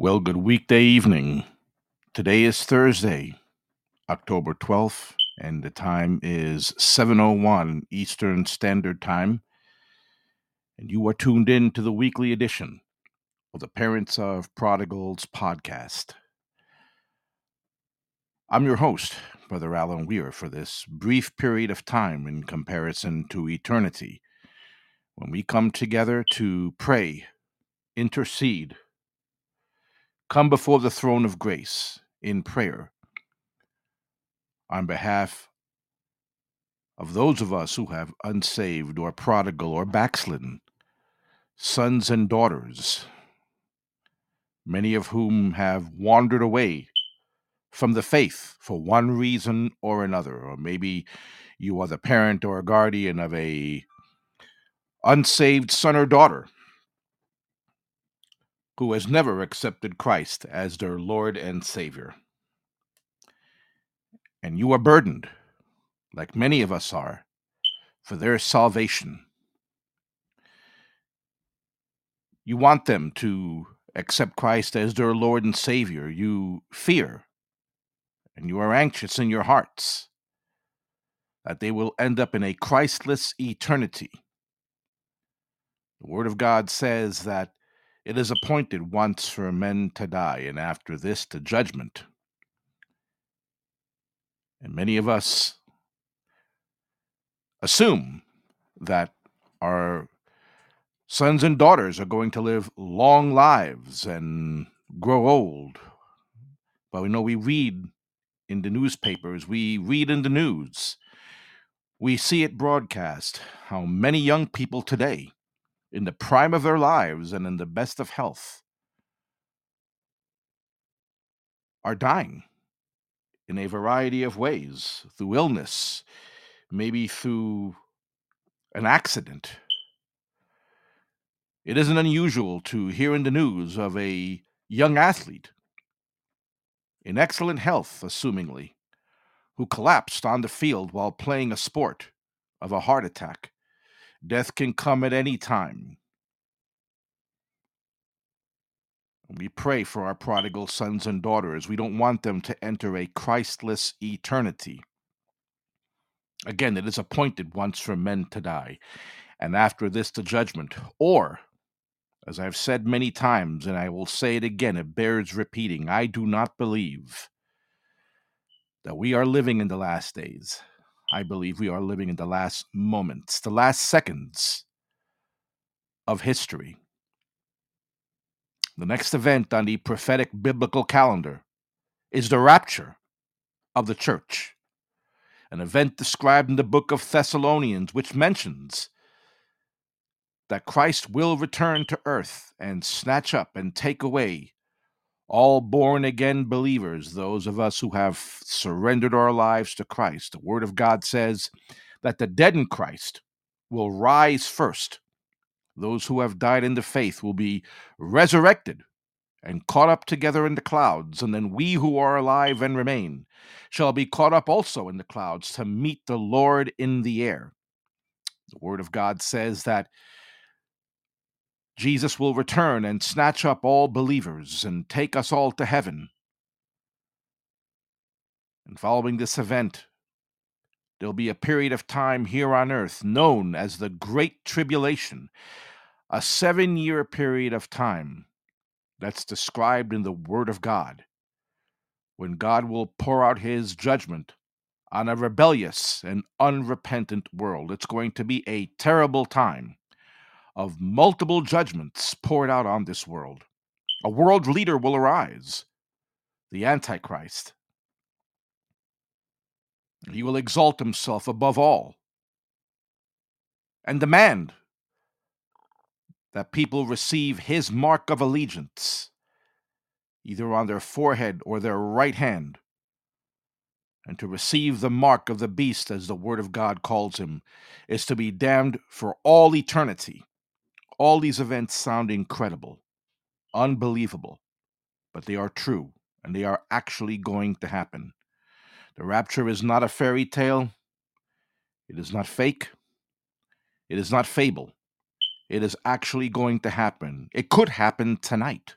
Well, good weekday evening. Today is Thursday, October 12th, and the time is 7:01 Eastern Standard Time, and you are tuned in to the weekly edition of the Parents of Prodigals podcast. I'm your host, Brother Alan Weir, for this brief period of time in comparison to eternity, when we come together to pray, intercede, come before the throne of grace in prayer on behalf of those of us who have unsaved or prodigal or backslidden sons and daughters, many of whom have wandered away from the faith for one reason or another, or maybe you are the parent or guardian of a unsaved son or daughter who has never accepted Christ as their Lord and Savior. And you are burdened, like many of us are, for their salvation. You want them to accept Christ as their Lord and Savior. You fear and you are anxious in your hearts that they will end up in a Christless eternity. The Word of God says that it is appointed once for men to die, and after this to judgment. And many of us assume that our sons and daughters are going to live long lives and grow old. But we know we read in the newspapers, we read in the news, we see it broadcast how many young people today in the prime of their lives and in the best of health are dying in a variety of ways through illness, maybe through an accident. It isn't unusual to hear in the news of a young athlete in excellent health, assumingly, who collapsed on the field while playing a sport of a heart attack. Death can come at any time. We pray for our prodigal sons and daughters. We don't want them to enter a Christless eternity. Again, it is appointed once for men to die, and after this the judgment. Or, as I've said many times, and I will say it again, it bears repeating I do not believe that we are living in the last days. I believe we are living in the last moments, the last seconds of history. The next event on the prophetic biblical calendar is the rapture of the church, an event described in the book of Thessalonians, which mentions that Christ will return to earth and snatch up and take away all born again believers, those of us who have surrendered our lives to Christ. The Word of God says that the dead in Christ will rise first. Those who have died in the faith will be resurrected and caught up together in the clouds, and then we who are alive and remain shall be caught up also in the clouds to meet the Lord in the air. The Word of God says that Jesus will return and snatch up all believers and take us all to heaven. And following this event, there'll be a period of time here on earth known as the Great Tribulation, a seven year period of time that's described in the Word of God, when God will pour out his judgment on a rebellious and unrepentant world. It's going to be a terrible time of multiple judgments poured out on this world. A world leader will arise, the Antichrist. He will exalt himself above all and demand that people receive his mark of allegiance, either on their forehead or their right hand, and to receive the mark of the beast, as the Word of God calls him, is to be damned for all eternity. All these events sound incredible, unbelievable, but they are true and they are actually going to happen. The rapture is not a fairy tale, it is not fake, it is not fable. It is actually going to happen. It could happen tonight.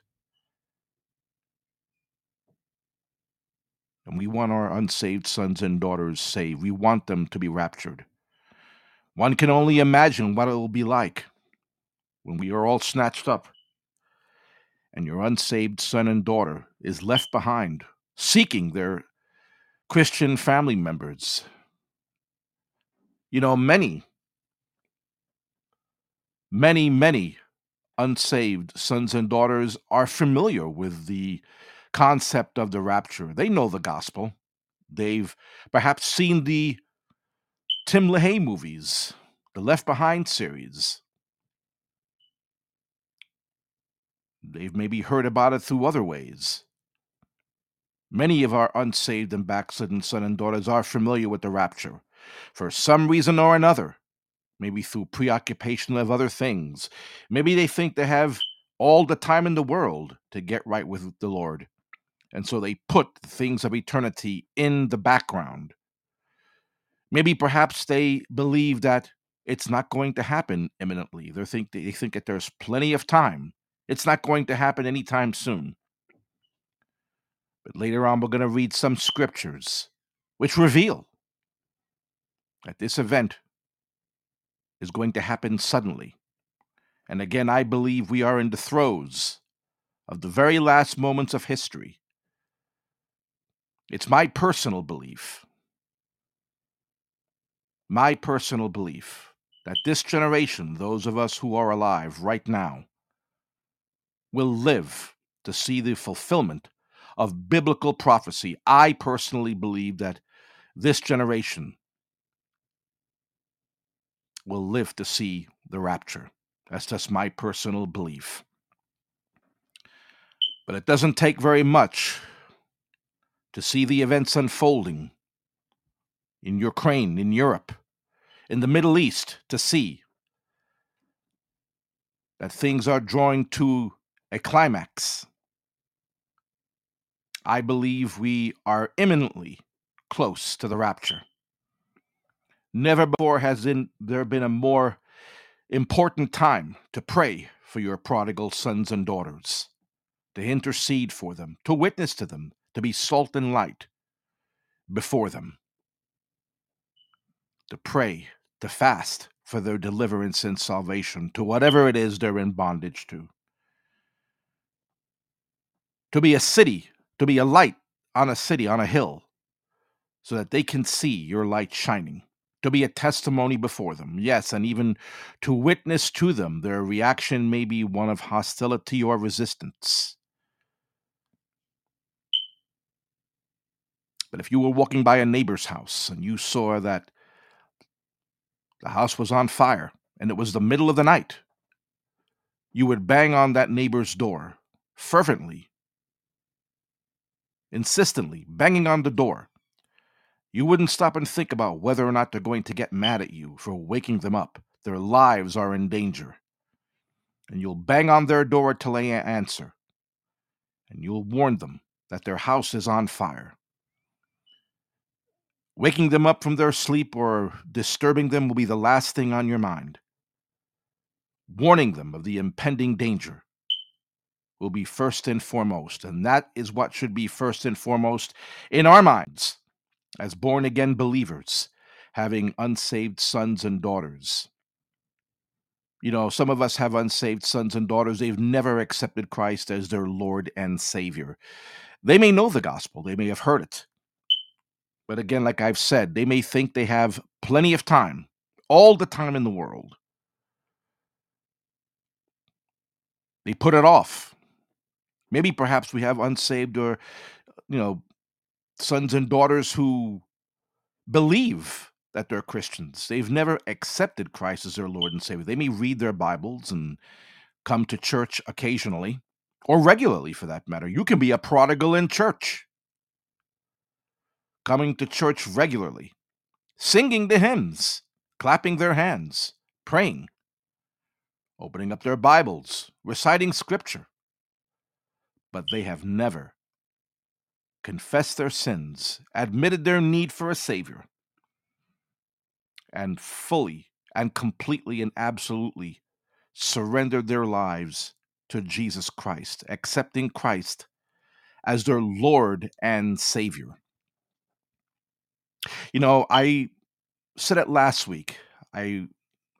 And we want our unsaved sons and daughters saved. We want them to be raptured. One can only imagine what it will be like when we are all snatched up and your unsaved son and daughter is left behind seeking their Christian family members. You know, many, many, many unsaved sons and daughters are familiar with the concept of the rapture. They know the gospel. They've perhaps seen the Tim LaHaye movies, the Left Behind series. They've maybe heard about it through other ways. Many of our unsaved and backslidden sons and daughters are familiar with the rapture for some reason or another. Maybe through preoccupation of other things. Maybe they think they have all the time in the world to get right with the Lord. And so they put the things of eternity in the background. Maybe perhaps they believe that it's not going to happen imminently. They think they think that there's plenty of time. It's not going to happen anytime soon. But later on, we're going to read some scriptures which reveal that this event is going to happen suddenly. And again, I believe we are in the throes of the very last moments of history. It's my personal belief, my personal belief that this generation, those of us who are alive right now, will live to see the fulfillment of biblical prophecy. I personally believe that this generation will live to see the rapture. That's just my personal belief. But it doesn't take very much to see the events unfolding in Ukraine, in Europe, in the Middle East, to see that things are drawing to a climax. I believe we are imminently close to the rapture. Never before has in, there been a more important time to pray for your prodigal sons and daughters, to intercede for them, to witness to them, to be salt and light before them, to pray, to fast for their deliverance and salvation, to whatever it is they're in bondage to. To be a city to be a light on a city, on a hill, so that they can see your light shining, to be a testimony before them, yes, and even to witness to them. Their reaction may be one of hostility or resistance. But if you were walking by a neighbor's house and you saw that the house was on fire and it was the middle of the night, you would bang on that neighbor's door fervently insistently, banging on the door. You wouldn't stop and think about whether or not they're going to get mad at you for waking them up. Their lives are in danger. And you'll bang on their door till they answer. And you'll warn them that their house is on fire. Waking them up from their sleep or disturbing them will be the last thing on your mind. Warning them of the impending danger will be first and foremost. And that is what should be first and foremost in our minds as born again believers, having unsaved sons and daughters. You know, some of us have unsaved sons and daughters. They've never accepted Christ as their Lord and Savior. They may know the gospel, they may have heard it. But again, like I've said, they may think they have plenty of time, all the time in the world. They put it off Maybe perhaps we have unsaved or, you know, sons and daughters who believe that they're Christians. They've never accepted Christ as their Lord and Savior. They may read their Bibles and come to church occasionally or regularly for that matter. You can be a prodigal in church, coming to church regularly, singing the hymns, clapping their hands, praying, opening up their Bibles, reciting scripture but they have never confessed their sins, admitted their need for a Savior, and fully and completely and absolutely surrendered their lives to Jesus Christ, accepting Christ as their Lord and Savior. You know, I said it last week. I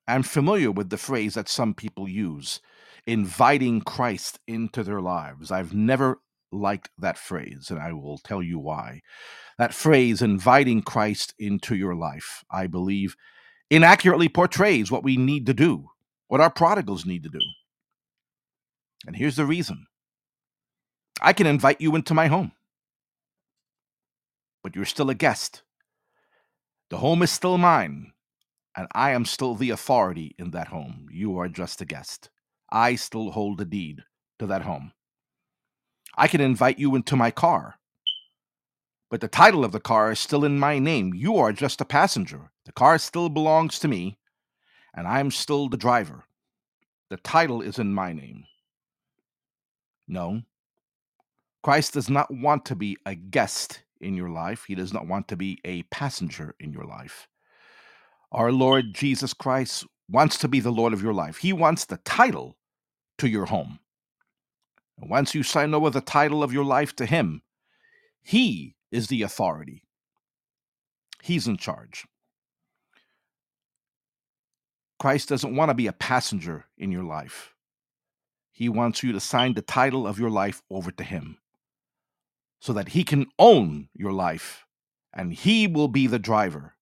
am familiar with the phrase that some people use, inviting Christ into their lives. I've never liked that phrase, and I will tell you why. That phrase, inviting Christ into your life, I believe inaccurately portrays what we need to do, what our prodigals need to do. And here's the reason I can invite you into my home, but you're still a guest. The home is still mine, and I am still the authority in that home. You are just a guest. I still hold the deed to that home. I can invite you into my car, but the title of the car is still in my name. You are just a passenger. The car still belongs to me, and I'm still the driver. The title is in my name. No. Christ does not want to be a guest in your life, He does not want to be a passenger in your life. Our Lord Jesus Christ wants to be the Lord of your life. He wants the title to your home. And once you sign over the title of your life to Him, He is the authority. He's in charge. Christ doesn't want to be a passenger in your life. He wants you to sign the title of your life over to Him so that He can own your life and He will be the driver.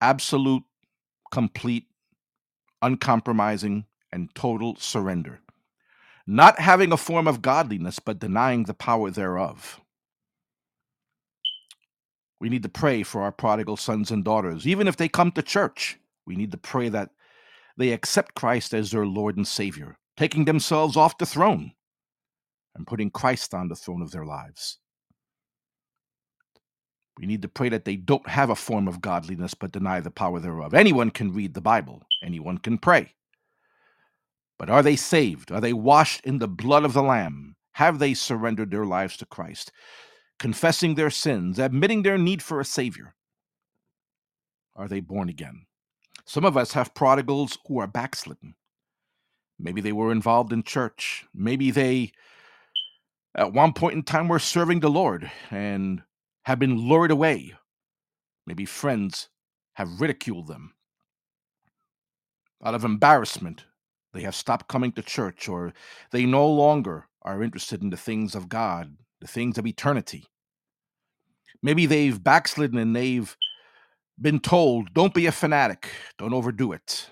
Absolute, complete, uncompromising, and total surrender. Not having a form of godliness, but denying the power thereof. We need to pray for our prodigal sons and daughters, even if they come to church. We need to pray that they accept Christ as their Lord and Savior, taking themselves off the throne and putting Christ on the throne of their lives. We need to pray that they don't have a form of godliness but deny the power thereof. Anyone can read the Bible, anyone can pray. But are they saved? Are they washed in the blood of the Lamb? Have they surrendered their lives to Christ, confessing their sins, admitting their need for a Savior? Are they born again? Some of us have prodigals who are backslidden. Maybe they were involved in church. Maybe they, at one point in time, were serving the Lord and have been lured away. Maybe friends have ridiculed them. Out of embarrassment, they have stopped coming to church or they no longer are interested in the things of God, the things of eternity. Maybe they've backslidden and they've been told, don't be a fanatic, don't overdo it.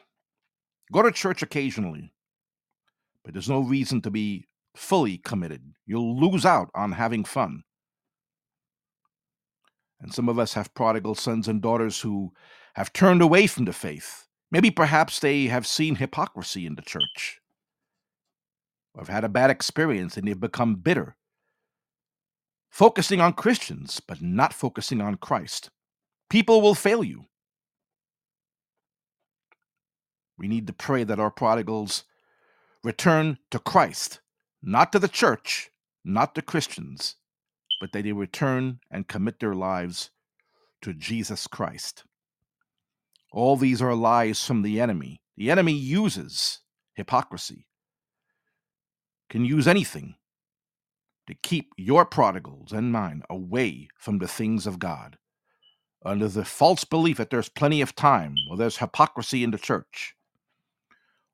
Go to church occasionally, but there's no reason to be fully committed. You'll lose out on having fun. And some of us have prodigal sons and daughters who have turned away from the faith. Maybe perhaps they have seen hypocrisy in the church, or have had a bad experience and they've become bitter, focusing on Christians, but not focusing on Christ. People will fail you. We need to pray that our prodigals return to Christ, not to the church, not to Christians, but that they return and commit their lives to Jesus Christ. All these are lies from the enemy. The enemy uses hypocrisy, can use anything to keep your prodigals and mine away from the things of God under the false belief that there's plenty of time, or there's hypocrisy in the church,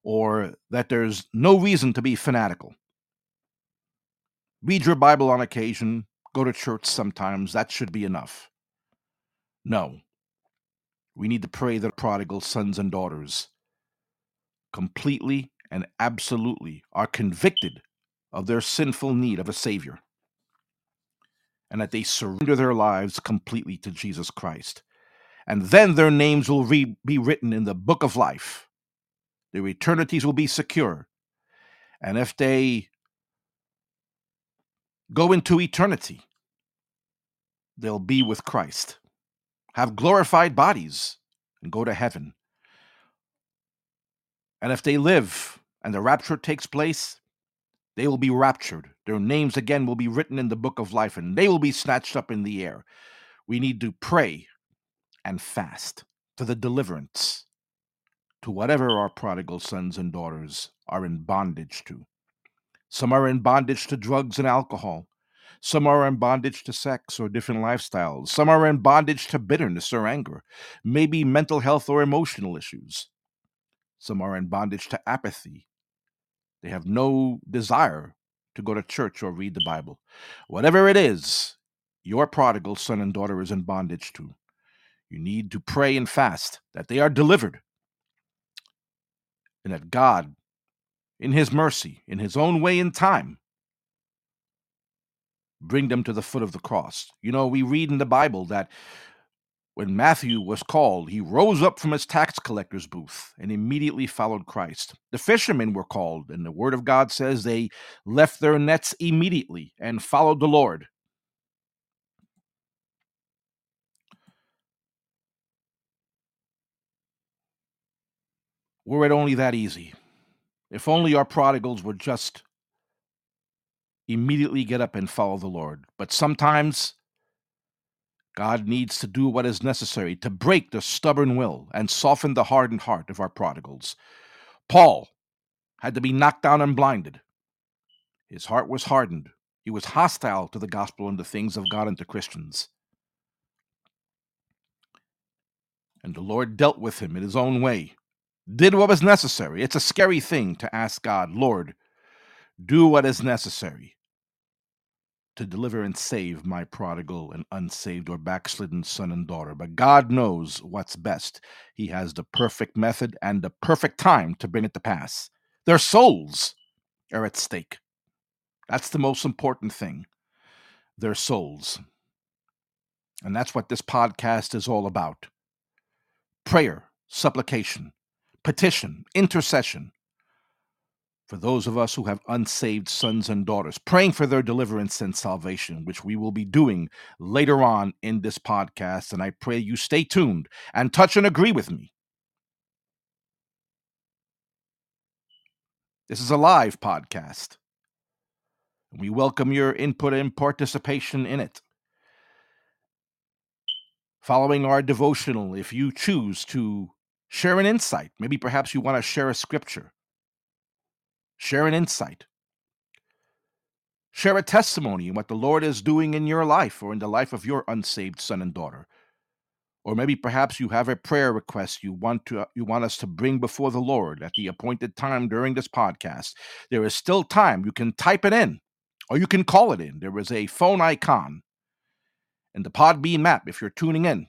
or that there's no reason to be fanatical. Read your Bible on occasion, go to church sometimes, that should be enough. No. We need to pray that prodigal sons and daughters completely and absolutely are convicted of their sinful need of a Savior and that they surrender their lives completely to Jesus Christ. And then their names will re- be written in the book of life. Their eternities will be secure. And if they go into eternity, they'll be with Christ, have glorified bodies, and go to heaven. And if they live and the rapture takes place, they will be raptured. Their names again will be written in the book of life, and they will be snatched up in the air. We need to pray and fast for the deliverance to whatever our prodigal sons and daughters are in bondage to. Some are in bondage to drugs and alcohol. Some are in bondage to sex or different lifestyles. Some are in bondage to bitterness or anger, maybe mental health or emotional issues. Some are in bondage to apathy. They have no desire to go to church or read the Bible. Whatever it is, your prodigal son and daughter is in bondage to. You need to pray and fast that they are delivered and that God, in His mercy, in His own way and time, bring them to the foot of the cross. You know, we read in the Bible that when Matthew was called, he rose up from his tax collector's booth and immediately followed Christ. The fishermen were called, and the word of God says they left their nets immediately and followed the Lord. Were it only that easy. If only our prodigals were just immediately get up and follow the Lord. But sometimes God needs to do what is necessary to break the stubborn will and soften the hardened heart of our prodigals. Paul had to be knocked down and blinded. His heart was hardened. He was hostile to the gospel and the things of God and to Christians. And the Lord dealt with him in his own way, did what was necessary. It's a scary thing to ask God, Lord, do what is necessary to deliver and save my prodigal and unsaved or backslidden son and daughter. But God knows what's best. He has the perfect method and the perfect time to bring it to pass. Their souls are at stake. That's the most important thing. Their souls. And that's what this podcast is all about prayer, supplication, petition, intercession, for those of us who have unsaved sons and daughters, praying for their deliverance and salvation, which we will be doing later on in this podcast. And I pray you stay tuned and touch and agree with me. This is a live podcast. We welcome your input and participation in it. Following our devotional, if you choose to share an insight, maybe perhaps you want to share a scripture Share an insight. Share a testimony in what the Lord is doing in your life or in the life of your unsaved son and daughter. Or maybe perhaps you have a prayer request you want to you want us to bring before the Lord at the appointed time during this podcast. There is still time. You can type it in or you can call it in. There is a phone icon in the Podbean map if you're tuning in.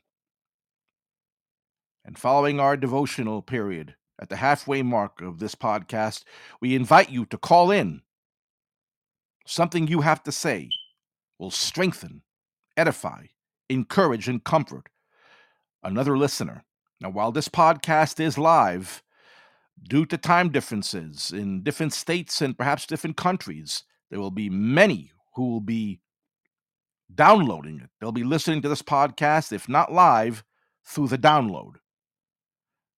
And following our devotional period, at the halfway mark of this podcast, we invite you to call in. Something you have to say will strengthen, edify, encourage, and comfort another listener. Now, while this podcast is live, due to time differences in different states and perhaps different countries, there will be many who will be downloading it. They'll be listening to this podcast, if not live, through the download.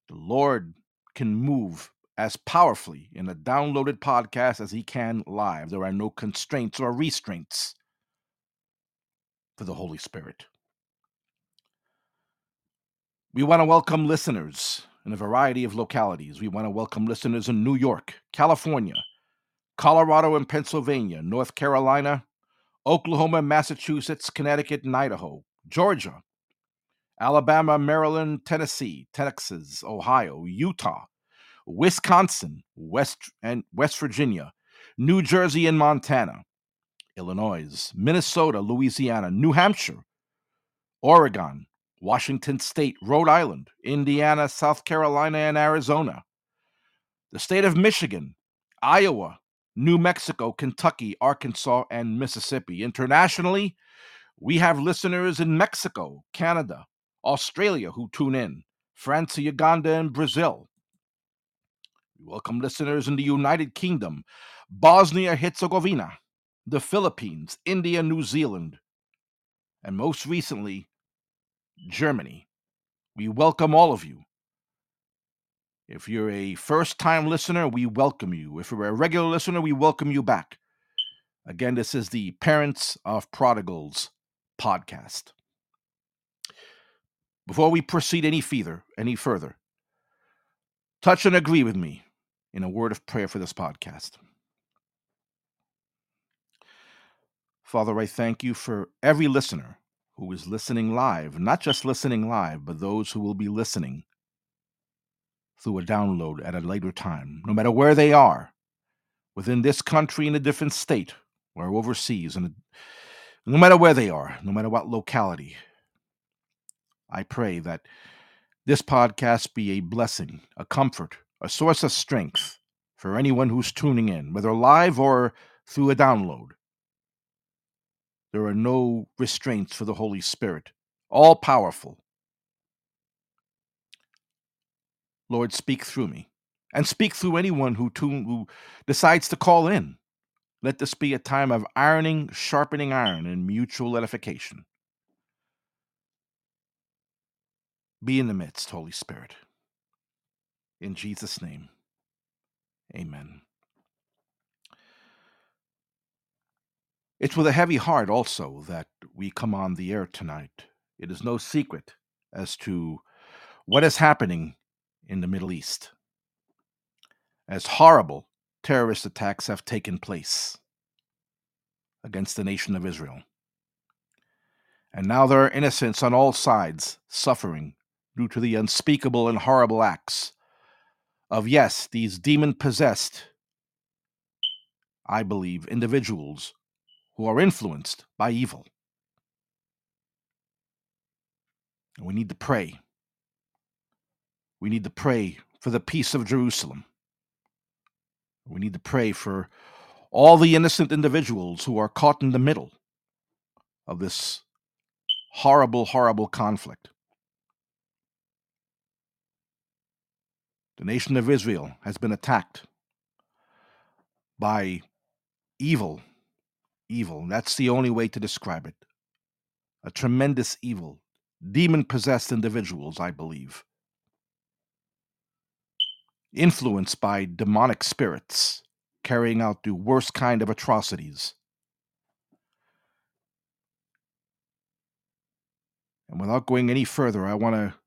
The Lord can move as powerfully in a downloaded podcast as he can live. There are no constraints or restraints for the Holy Spirit. We want to welcome listeners in a variety of localities. We want to welcome listeners in New York, California, Colorado and Pennsylvania, North Carolina, Oklahoma, Massachusetts, Connecticut, and Idaho, Georgia, Alabama, Maryland, Tennessee, Texas, Ohio, Utah, Wisconsin, West and West Virginia, New Jersey and Montana, Illinois, Minnesota, Louisiana, New Hampshire, Oregon, Washington State, Rhode Island, Indiana, South Carolina, and Arizona, the state of Michigan, Iowa, New Mexico, Kentucky, Arkansas, and Mississippi. Internationally, we have listeners in Mexico, Canada, Australia who tune in, France, Uganda, and Brazil. We welcome listeners in the United Kingdom, Bosnia Herzegovina, the Philippines, India, New Zealand, and most recently, Germany. We welcome all of you. If you're a first time listener, we welcome you. If you're a regular listener, we welcome you back. Again, this is the Parents of Prodigals podcast. Before we proceed any further, any further, touch and agree with me in a word of prayer for this podcast. Father, I thank you for every listener who is listening live, not just listening live, but those who will be listening through a download at a later time, no matter where they are, within this country, in a different state, or overseas, and no matter where they are, no matter what locality. I pray that this podcast be a blessing, a comfort, a source of strength for anyone who's tuning in, whether live or through a download. There are no restraints for the Holy Spirit, all powerful. Lord, speak through me and speak through anyone who, tune, who decides to call in. Let this be a time of ironing, sharpening iron, and mutual edification. Be in the midst, Holy Spirit. In Jesus' name, amen. It's with a heavy heart also that we come on the air tonight. It is no secret as to what is happening in the Middle East. As horrible terrorist attacks have taken place against the nation of Israel. And now there are innocents on all sides suffering due to the unspeakable and horrible acts of, yes, these demon possessed, I believe, individuals who are influenced by evil. We need to pray. We need to pray for the peace of Jerusalem. We need to pray for all the innocent individuals who are caught in the middle of this horrible, horrible conflict. The nation of Israel has been attacked by evil evil. That's the only way to describe it. A tremendous evil. Demon possessed individuals, I believe. Influenced by demonic spirits, carrying out the worst kind of atrocities. And without going any further, I want to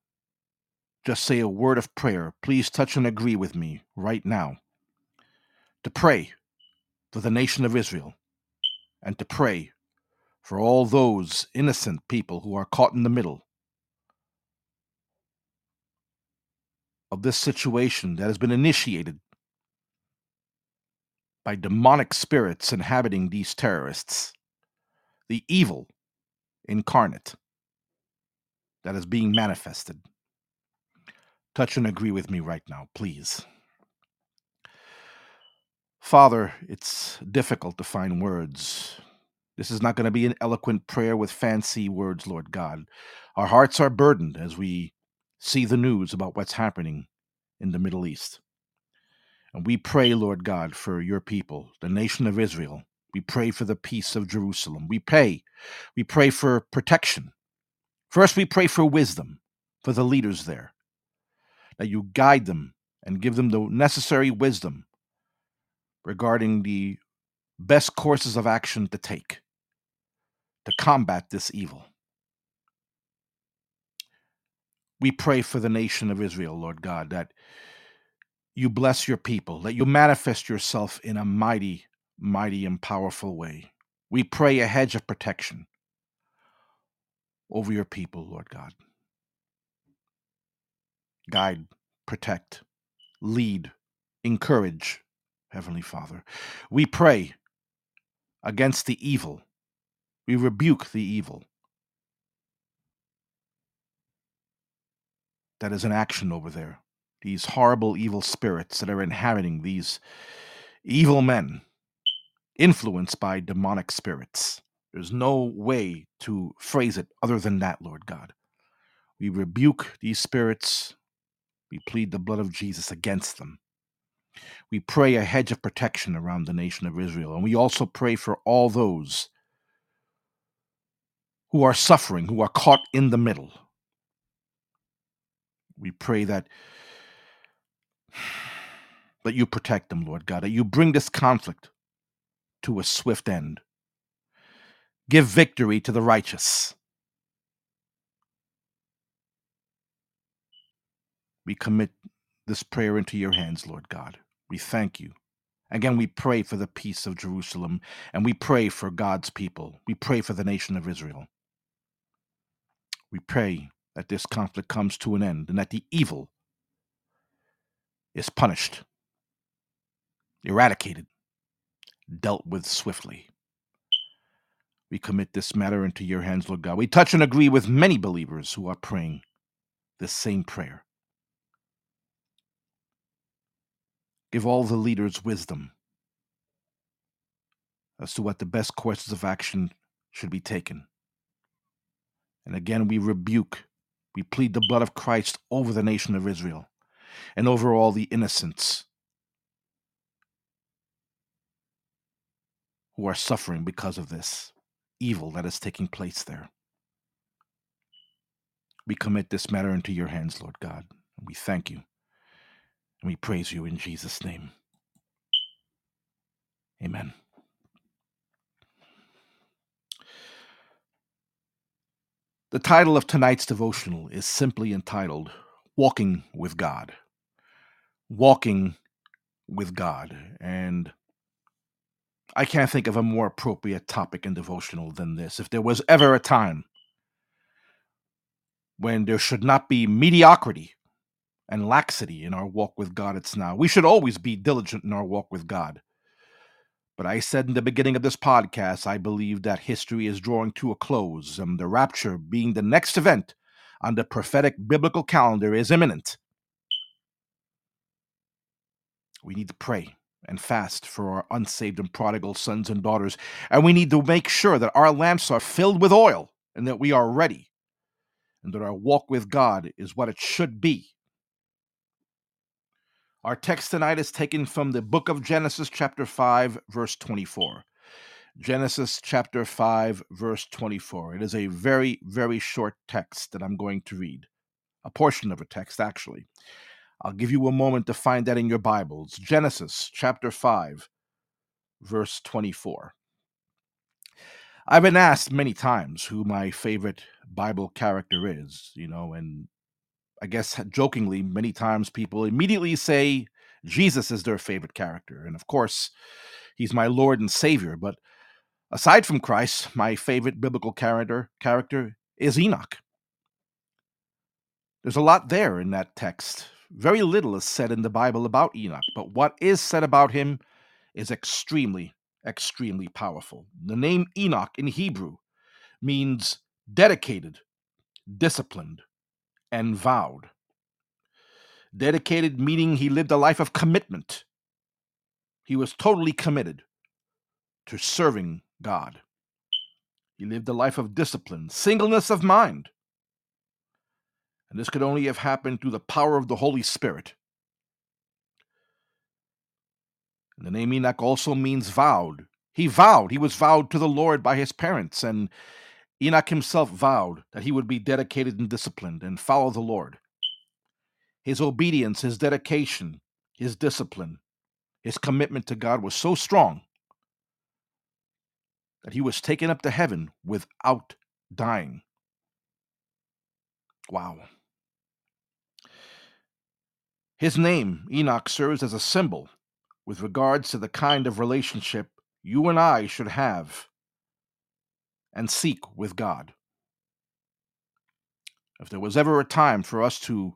just say a word of prayer. Please touch and agree with me right now to pray for the nation of Israel and to pray for all those innocent people who are caught in the middle of this situation that has been initiated by demonic spirits inhabiting these terrorists, the evil incarnate that is being manifested. Touch and agree with me right now, please. Father, it's difficult to find words. This is not going to be an eloquent prayer with fancy words, Lord God. Our hearts are burdened as we see the news about what's happening in the Middle East. And we pray, Lord God, for your people, the nation of Israel. We pray for the peace of Jerusalem. We pray. We pray for protection. First, we pray for wisdom for the leaders there, that you guide them and give them the necessary wisdom regarding the best courses of action to take to combat this evil. We pray for the nation of Israel, Lord God, that you bless your people, that you manifest yourself in a mighty, mighty, and powerful way. We pray a hedge of protection over your people, Lord God. Guide, protect, lead, encourage, Heavenly Father. We pray against the evil. We rebuke the evil that is in action over there. These horrible evil spirits that are inhabiting these evil men, influenced by demonic spirits. There's no way to phrase it other than that, Lord God. We rebuke these spirits. We plead the blood of Jesus against them. We pray a hedge of protection around the nation of Israel. And we also pray for all those who are suffering, who are caught in the middle. We pray that that you protect them, Lord God, that you bring this conflict to a swift end. Give victory to the righteous. We commit this prayer into your hands, Lord God. We thank you Again, we pray for the peace of Jerusalem and we pray for God's people. We pray for the nation of Israel. We pray that this conflict comes to an end and that the evil is punished, eradicated, dealt with swiftly. We commit this matter into your hands, Lord God. We touch and agree with many believers who are praying this same prayer. Give all the leaders wisdom as to what the best courses of action should be taken. And again, we rebuke, we plead the blood of Christ over the nation of Israel and over all the innocents who are suffering because of this evil that is taking place there. We commit this matter into your hands, Lord God, and we thank you and we praise you in Jesus' name. Amen. The title of tonight's devotional is simply entitled Walking with God. Walking with God. And I can't think of a more appropriate topic in devotional than this. If there was ever a time when there should not be mediocrity and laxity in our walk with God, it's now. We should always be diligent in our walk with God. But I said in the beginning of this podcast, I believe that history is drawing to a close, and the rapture, being the next event on the prophetic biblical calendar, is imminent. We need to pray and fast for our unsaved and prodigal sons and daughters, and we need to make sure that our lamps are filled with oil and that we are ready, and that our walk with God is what it should be our text tonight is taken from the book of Genesis, chapter 5, verse 24. Genesis chapter 5, verse 24. It is a very, very short text that I'm going to read, a portion of a text, actually. I'll give you a moment to find that in your Bibles. Genesis chapter 5, verse 24. I've been asked many times who my favorite Bible character is, you know, and I guess jokingly, many times people immediately say Jesus is their favorite character. And of course, he's my Lord and Savior. But aside from Christ, my favorite biblical character character is Enoch. There's a lot there in that text. Very little is said in the Bible about Enoch, but what is said about him is extremely, extremely powerful. The name Enoch in Hebrew means dedicated, disciplined, and vowed. Dedicated meaning he lived a life of commitment. He was totally committed to serving God. He lived a life of discipline, singleness of mind. And this could only have happened through the power of the Holy Spirit. And the name Enoch also means vowed. He vowed, he was vowed to the Lord by his parents, and Enoch himself vowed that he would be dedicated and disciplined and follow the Lord. His obedience, his dedication, his discipline, his commitment to God was so strong that he was taken up to heaven without dying. Wow. His name, Enoch, serves as a symbol with regards to the kind of relationship you and I should have and seek with God. If there was ever a time for us to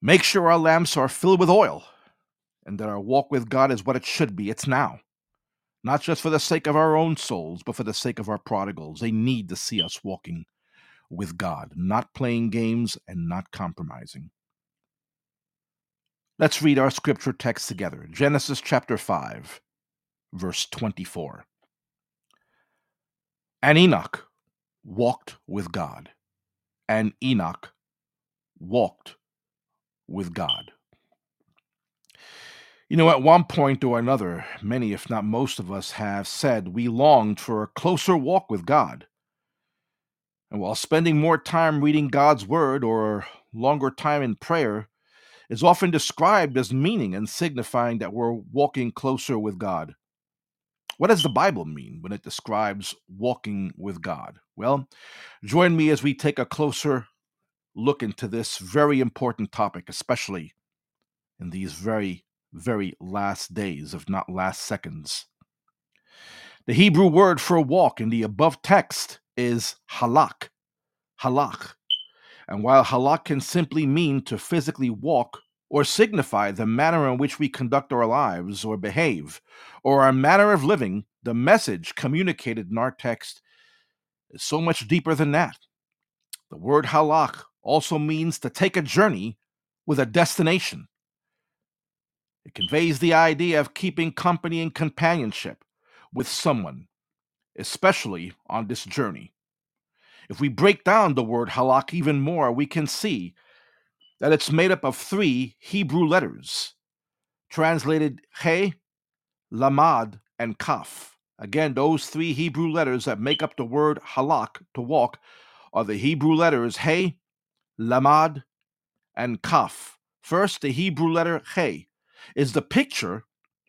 make sure our lamps are filled with oil and that our walk with God is what it should be, it's now. Not just for the sake of our own souls, but for the sake of our prodigals. They need to see us walking with God, not playing games and not compromising. Let's read our scripture text together Genesis chapter 5, verse 24. And Enoch walked with God, and Enoch walked with God. You know, at one point or another, many, if not most of us, have said we longed for a closer walk with God. And while spending more time reading God's Word or longer time in prayer is often described as meaning and signifying that we're walking closer with God, what does the Bible mean when it describes walking with God? Well, join me as we take a closer look into this very important topic, especially in these very very last days, if not last seconds. The Hebrew word for walk in the above text is halak, Halak. And while halak can simply mean to physically walk or signify the manner in which we conduct our lives or behave, or our manner of living, the message communicated in our text is so much deeper than that. The word halak also means to take a journey with a destination. It conveys the idea of keeping company and companionship with someone, especially on this journey. If we break down the word halak even more, we can see that it's made up of three Hebrew letters, translated he, lamad, and kaf. Again, those three Hebrew letters that make up the word halak, to walk, are the Hebrew letters he, lamad, and kaf. First, the Hebrew letter he is the picture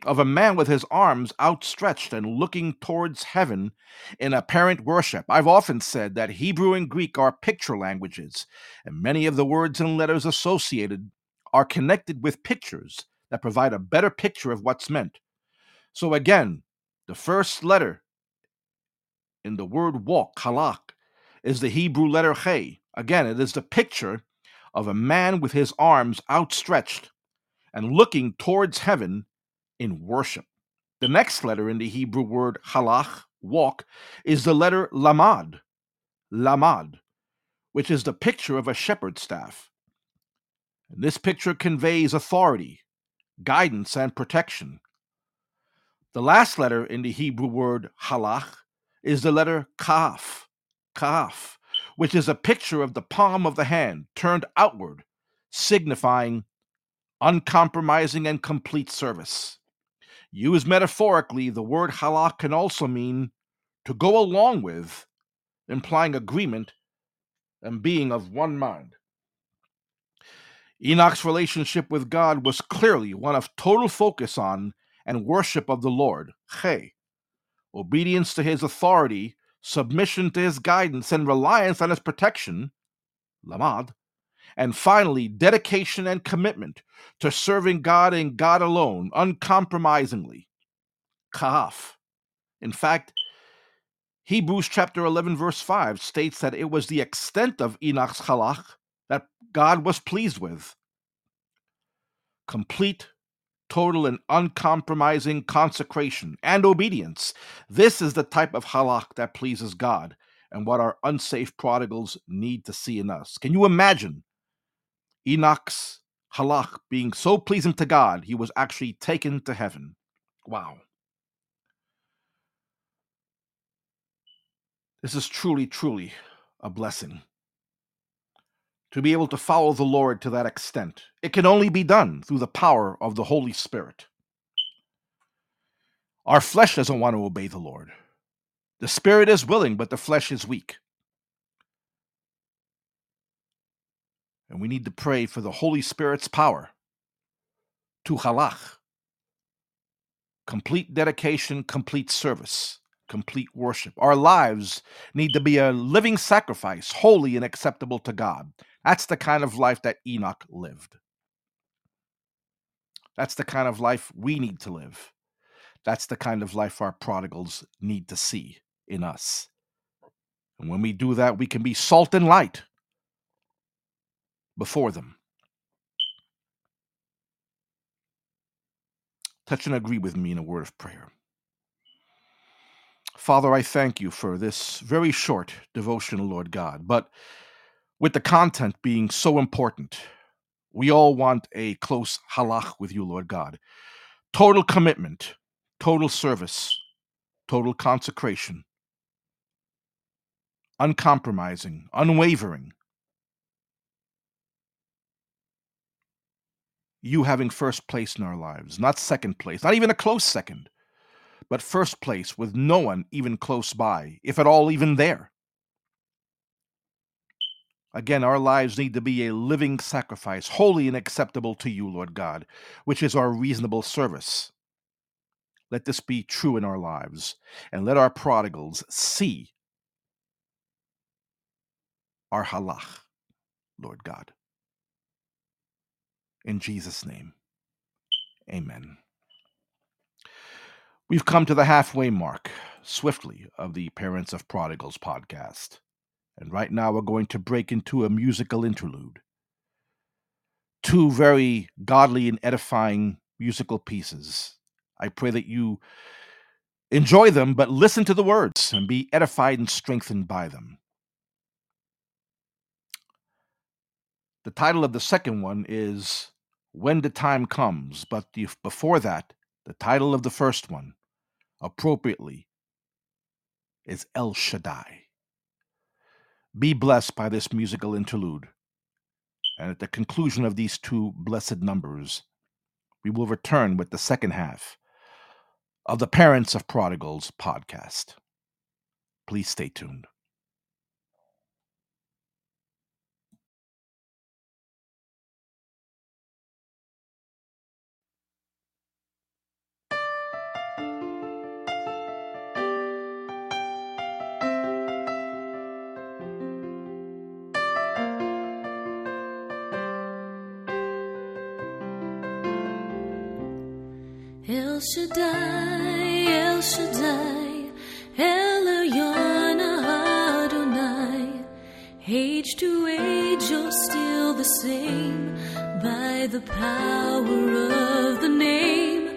of a man with his arms outstretched and looking towards heaven in apparent worship. I've often said that Hebrew and Greek are picture languages, and many of the words and letters associated are connected with pictures that provide a better picture of what's meant. So again, the first letter in the word walk, halak, is the Hebrew letter he. Again, it is the picture of a man with his arms outstretched and looking towards heaven in worship. The next letter in the Hebrew word halach, walk, is the letter lamad, lamad, which is the picture of a shepherd's staff. And this picture conveys authority, guidance, and protection. The last letter in the Hebrew word halach is the letter kaf, kaf, which is a picture of the palm of the hand turned outward, signifying uncompromising and complete service. Used metaphorically, the word halak can also mean to go along with, implying agreement and being of one mind. Enoch's relationship with God was clearly one of total focus on and worship of the Lord, Che, obedience to his authority, submission to his guidance, and reliance on his protection, Lamad, and finally, dedication and commitment to serving God and God alone, uncompromisingly. Kahaf. In fact, Hebrews chapter 11, verse 5 states that it was the extent of Enoch's halach that God was pleased with. Complete, total, and uncompromising consecration and obedience. This is the type of halach that pleases God and what our unsafe prodigals need to see in us. Can you imagine Enoch's halach being so pleasing to God, he was actually taken to heaven. Wow. This is truly, truly a blessing. To be able to follow the Lord to that extent, it can only be done through the power of the Holy Spirit. Our flesh doesn't want to obey the Lord. The spirit is willing, but the flesh is weak. And we need to pray for the Holy Spirit's power to halach. Complete dedication, complete service, complete worship. Our lives need to be a living sacrifice, holy and acceptable to God. That's the kind of life that Enoch lived. That's the kind of life we need to live. That's the kind of life our prodigals need to see in us. And when we do that, we can be salt and light before them. Touch and agree with me in a word of prayer. Father, I thank you for this very short devotion, Lord God, but with the content being so important, we all want a close halach with you, Lord God. Total commitment, total service, total consecration, uncompromising, unwavering, you having first place in our lives, not second place, not even a close second, but first place with no one even close by, if at all even there. Again, our lives need to be a living sacrifice, holy and acceptable to you, Lord God, which is our reasonable service. Let this be true in our lives, and let our prodigals see our halach, Lord God. In Jesus' name, Amen. We've come to the halfway mark, swiftly, of the Parents of Prodigals podcast. And right now we're going to break into a musical interlude. Two very godly and edifying musical pieces. I pray that you enjoy them, but listen to the words and be edified and strengthened by them. The title of the second one is When the Time Comes, but the, before that, the title of the first one, appropriately, is El Shaddai. Be blessed by this musical interlude. And at the conclusion of these two blessed numbers, we will return with the second half of the Parents of Prodigals podcast. Please stay tuned. El Shaddai, El Shaddai, Elyon Adonai. Age to age, you're still the same by the power of the name.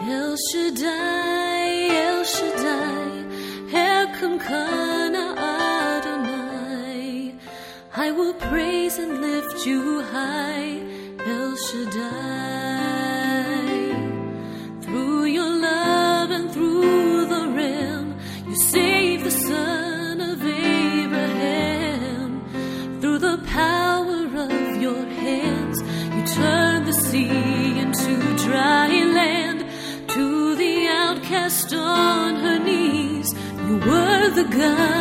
El Shaddai, El Shaddai, Elkamkana Adonai. I will praise and lift you high, El Shaddai. Were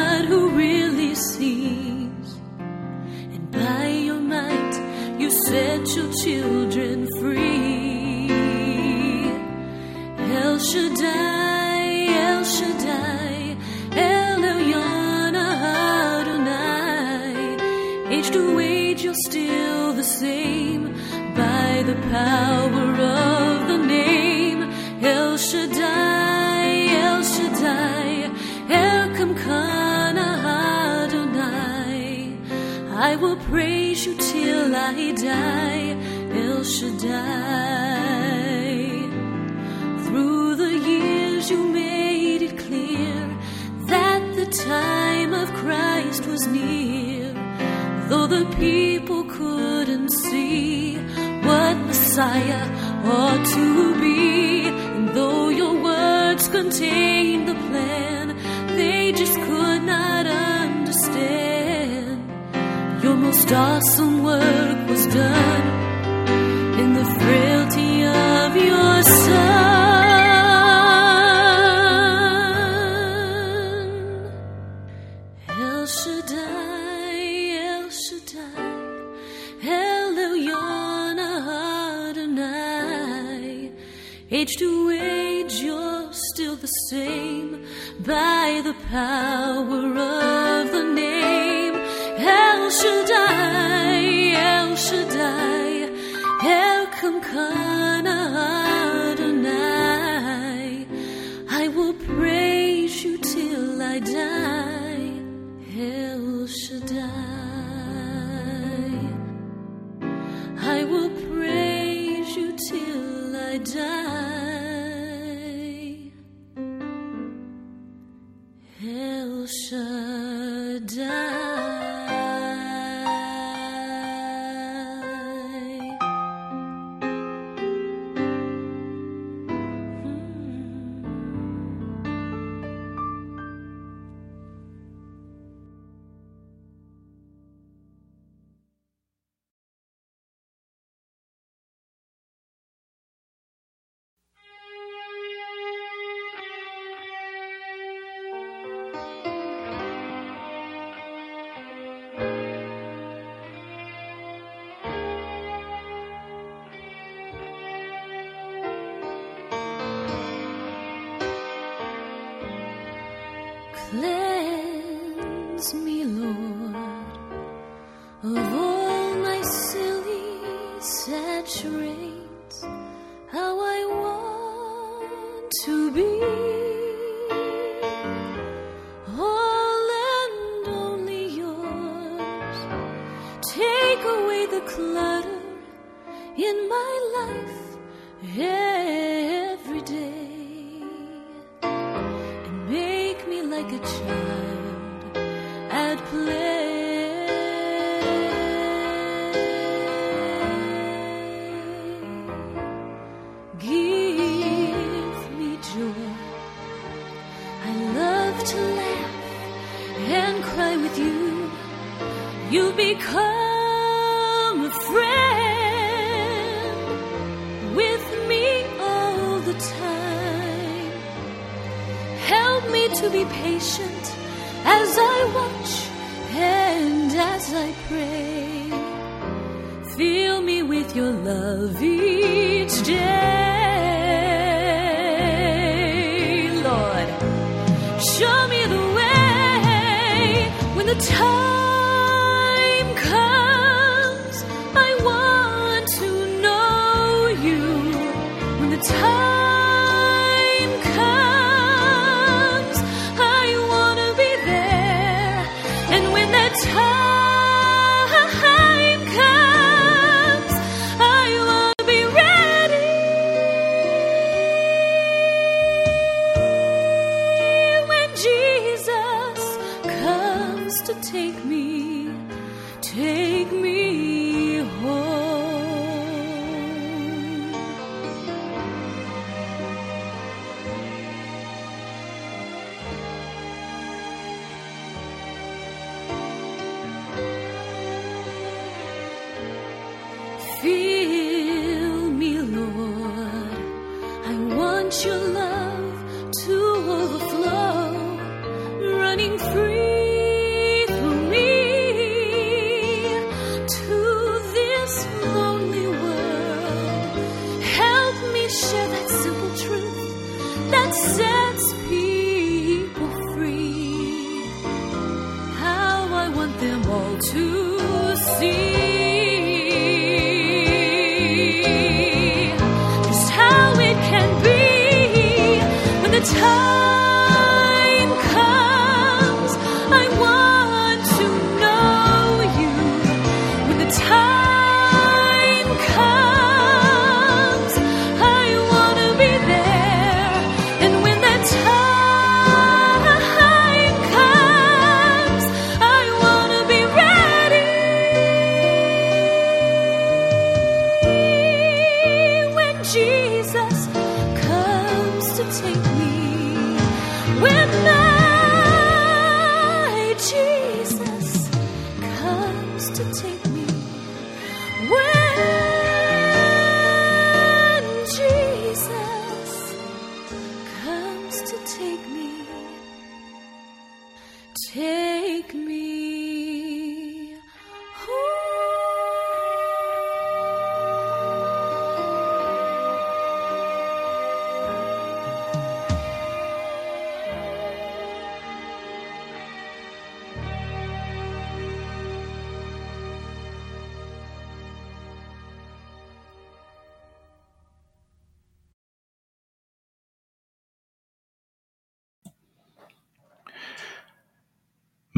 your love to overflow,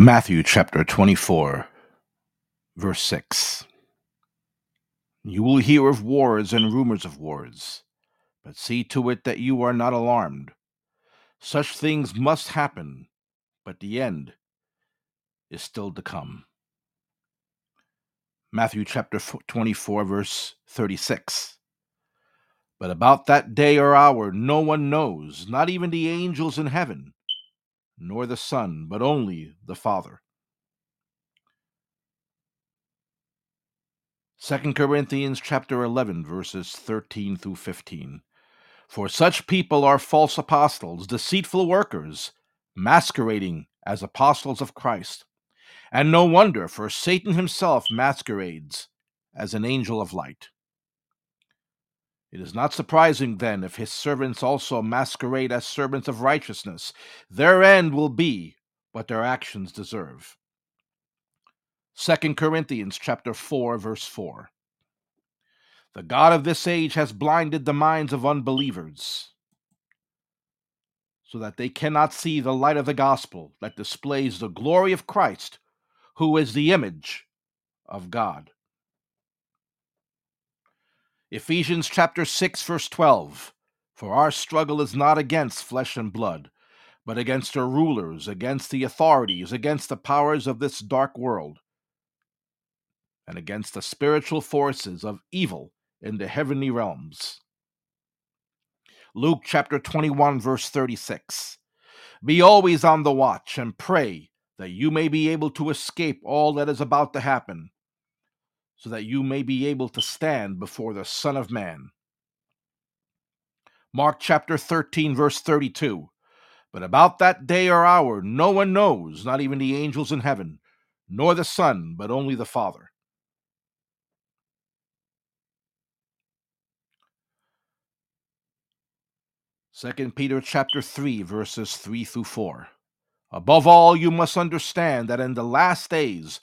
Matthew chapter 24, verse 6. You will hear of wars and rumors of wars, but see to it that you are not alarmed. Such things must happen, but the end is still to come. Matthew chapter 24, verse 36. But about that day or hour no one knows, not even the angels in heaven, nor the Son, but only the Father. 2 Corinthians chapter 11 verses 13 through 15. For such people are false apostles, deceitful workers, masquerading as apostles of Christ. And no wonder, for Satan himself masquerades as an angel of light. It is not surprising, then, if his servants also masquerade as servants of righteousness. Their end will be what their actions deserve. 2 Corinthians chapter 4 verse 4. The God of this age has blinded the minds of unbelievers so that they cannot see the light of the gospel that displays the glory of Christ, who is the image of God. Ephesians chapter 6 verse 12 For our struggle is not against flesh and blood but against the rulers against the authorities against the powers of this dark world and against the spiritual forces of evil in the heavenly realms. Luke chapter 21 verse 36 Be always on the watch and pray that you may be able to escape all that is about to happen so that you may be able to stand before the Son of Man. Mark chapter 13, verse 32. But about that day or hour no one knows, not even the angels in heaven, nor the Son, but only the Father. Second Peter chapter 3 verses 3 through 4. Above all you must understand that in the last days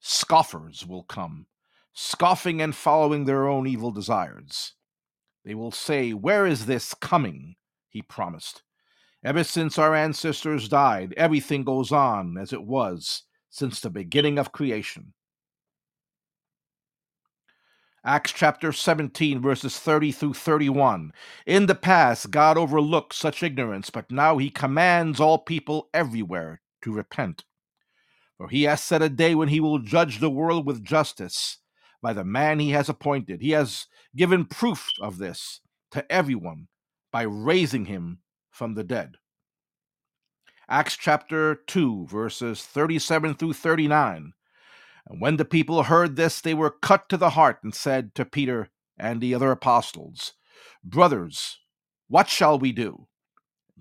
scoffers will come, scoffing and following their own evil desires. They will say, Where is this coming? He promised. Ever since our ancestors died, everything goes on as it was since the beginning of creation. Acts chapter 17, verses 30 through 31. In the past, God overlooked such ignorance, but now he commands all people everywhere to repent. For he has set a day when he will judge the world with justice by the man he has appointed. He has given proof of this to everyone by raising him from the dead. Acts chapter 2, verses 37 through 39. And when the people heard this, they were cut to the heart and said to Peter and the other apostles, Brothers, what shall we do?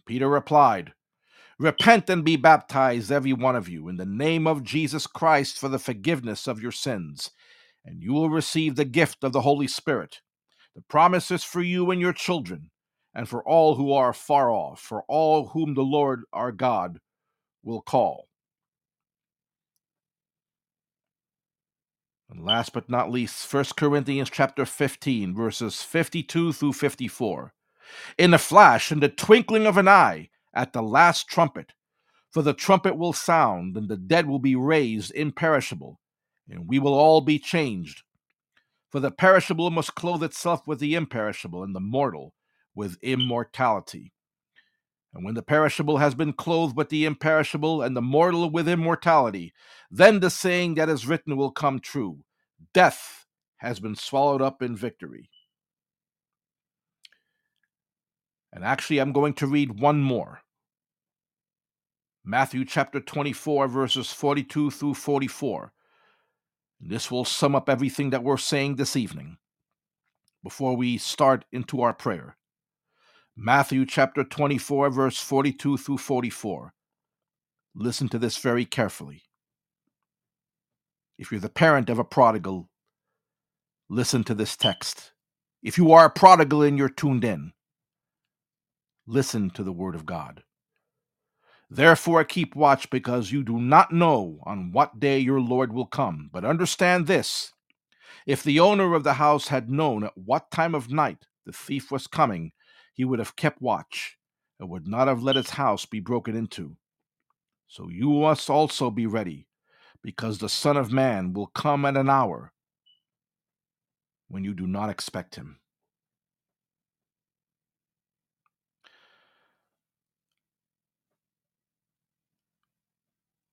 Peter replied, Repent and be baptized, every one of you, in the name of Jesus Christ for the forgiveness of your sins, and you will receive the gift of the Holy Spirit. The promise is for you and your children, and for all who are far off, for all whom the Lord our God will call. And last but not least, 1 Corinthians chapter 15, verses 52 through 54. In a flash, in the twinkling of an eye, at the last trumpet. For the trumpet will sound, and the dead will be raised imperishable, and we will all be changed. For the perishable must clothe itself with the imperishable, and the mortal with immortality. And when the perishable has been clothed with the imperishable, and the mortal with immortality, then the saying that is written will come true Death has been swallowed up in victory. And actually, I'm going to read one more. Matthew chapter 24, verses 42 through 44. This will sum up everything that we're saying this evening before we start into our prayer. Matthew chapter 24, verse 42 through 44. Listen to this very carefully. If you're the parent of a prodigal, listen to this text. If you are a prodigal and you're tuned in, listen to the word of God. Therefore, keep watch, because you do not know on what day your Lord will come. But understand this if the owner of the house had known at what time of night the thief was coming, he would have kept watch and would not have let his house be broken into. So you must also be ready, because the Son of Man will come at an hour when you do not expect him.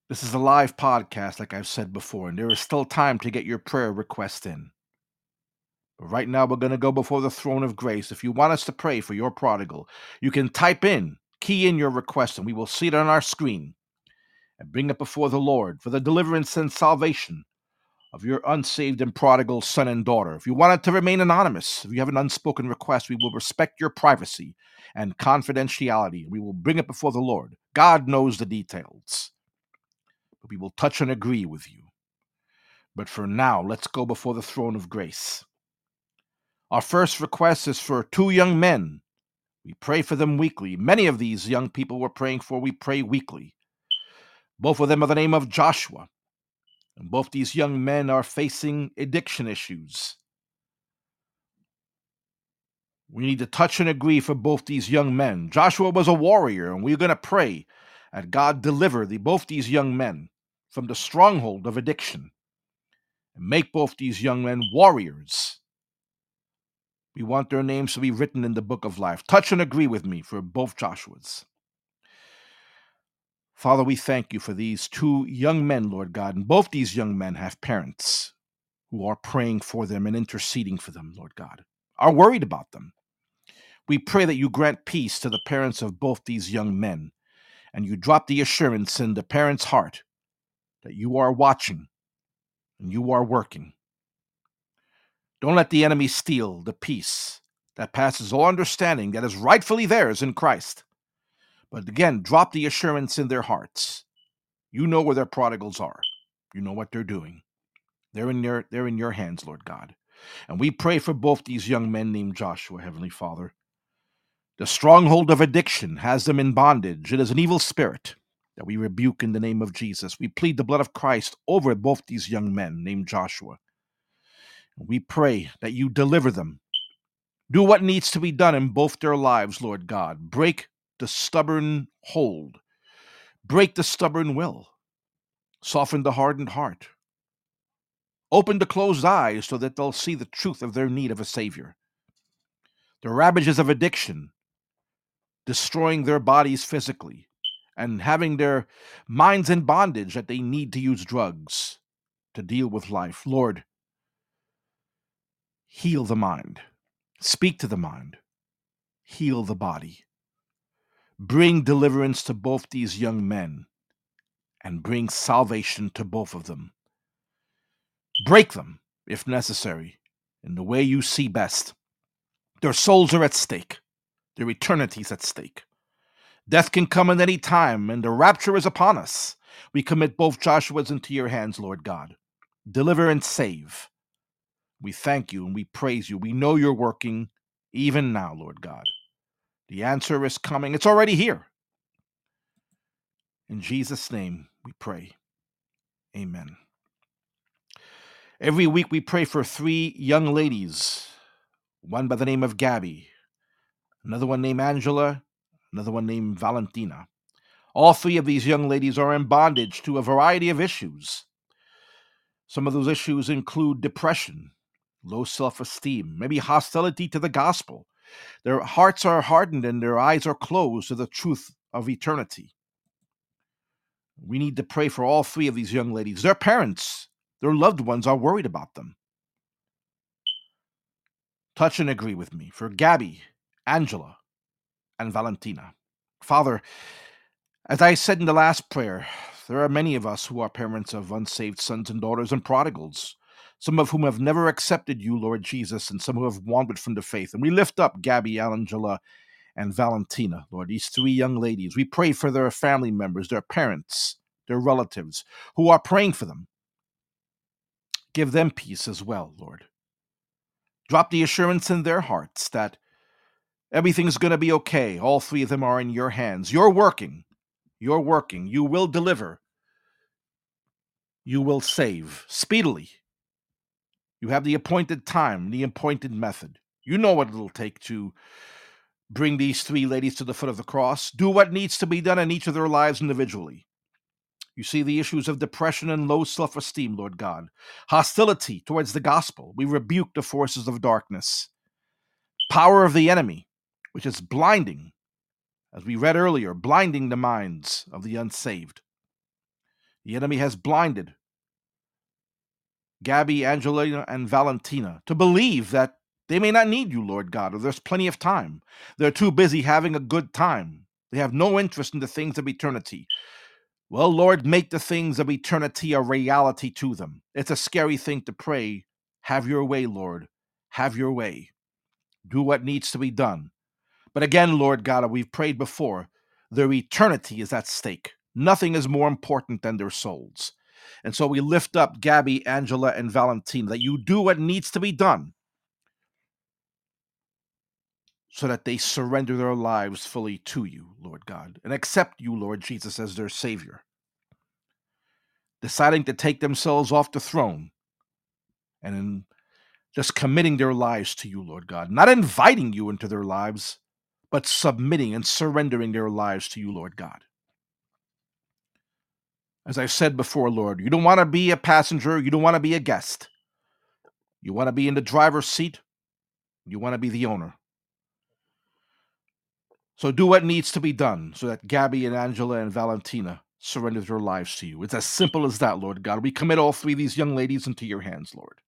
This is a live podcast, like I've said before, and there is still time to get your prayer request in. But right now, we're going to go before the throne of grace. If you want us to pray for your prodigal, you can type in, key in your request, and we will see it on our screen and bring it before the Lord for the deliverance and salvation of your unsaved and prodigal son and daughter. If you want it to remain anonymous, if you have an unspoken request, we will respect your privacy and confidentiality. We will bring it before the Lord. God knows the details we will touch and agree with you. But for now, let's go before the throne of grace. Our first request is for two young men. We pray for them weekly. Many of these young people we're praying for, we pray weekly. Both of them are the name of Joshua. And both these young men are facing addiction issues. We need to touch and agree for both these young men. Joshua was a warrior, and we're going to pray that God deliver the, both these young men from the stronghold of addiction and make both these young men warriors. We want their names to be written in the book of life. Touch and agree with me for both Joshuas. Father, we thank you for these two young men, Lord God, and both these young men have parents who are praying for them and interceding for them, Lord God, are worried about them. We pray that you grant peace to the parents of both these young men, and you drop the assurance in the parents' heart that you are watching and you are working. Don't let the enemy steal the peace that passes all understanding that is rightfully theirs in Christ. But again, drop the assurance in their hearts. You know where their prodigals are. You know what they're doing. They're in your they're in your hands, Lord God. And we pray for both these young men named Joshua, Heavenly Father. The stronghold of addiction has them in bondage. It is an evil spirit that we rebuke in the name of Jesus. We plead the blood of Christ over both these young men named Joshua. We pray that you deliver them. Do what needs to be done in both their lives, Lord God. Break the stubborn hold, break the stubborn will, soften the hardened heart, open the closed eyes so that they'll see the truth of their need of a Savior. The ravages of addiction, destroying their bodies physically, and having their minds in bondage that they need to use drugs to deal with life. Lord, heal the mind, speak to the mind, heal the body bring deliverance to both these young men and bring salvation to both of them. Break them, if necessary, in the way you see best. Their souls are at stake, their eternity's at stake. Death can come at any time, and the rapture is upon us. We commit both Joshua's into your hands, Lord God. Deliver and save. We thank you and we praise you. We know you're working even now, Lord God. The answer is coming. It's already here. In Jesus' name we pray. Amen. Every week we pray for three young ladies one by the name of Gabby, another one named Angela, another one named Valentina. All three of these young ladies are in bondage to a variety of issues. Some of those issues include depression, low self esteem, maybe hostility to the gospel, their hearts are hardened and their eyes are closed to the truth of eternity. We need to pray for all three of these young ladies. Their parents, their loved ones are worried about them. Touch and agree with me for Gabby, Angela, and Valentina. Father, as I said in the last prayer, there are many of us who are parents of unsaved sons and daughters and prodigals some of whom have never accepted you, Lord Jesus, and some who have wandered from the faith. And we lift up Gabby, Angela, and Valentina, Lord, these three young ladies. We pray for their family members, their parents, their relatives who are praying for them. Give them peace as well, Lord. Drop the assurance in their hearts that everything's going to be okay. All three of them are in your hands. You're working. You're working. You will deliver. You will save speedily. You have the appointed time, the appointed method. You know what it'll take to bring these three ladies to the foot of the cross. Do what needs to be done in each of their lives individually. You see the issues of depression and low self esteem, Lord God. Hostility towards the gospel. We rebuke the forces of darkness. Power of the enemy, which is blinding, as we read earlier, blinding the minds of the unsaved. The enemy has blinded Gabby, Angelina, and Valentina to believe that they may not need you, Lord God, or there's plenty of time. They're too busy having a good time. They have no interest in the things of eternity. Well, Lord, make the things of eternity a reality to them. It's a scary thing to pray. Have your way, Lord. Have your way. Do what needs to be done. But again, Lord God, we've prayed before, their eternity is at stake. Nothing is more important than their souls. And so we lift up Gabby, Angela, and Valentina that you do what needs to be done so that they surrender their lives fully to you, Lord God, and accept you, Lord Jesus, as their Savior. Deciding to take themselves off the throne and in just committing their lives to you, Lord God, not inviting you into their lives, but submitting and surrendering their lives to you, Lord God. As I've said before, Lord, you don't want to be a passenger, you don't want to be a guest. You want to be in the driver's seat, you want to be the owner. So do what needs to be done so that Gabby and Angela and Valentina surrender their lives to you. It's as simple as that, Lord God. We commit all three of these young ladies into your hands, Lord.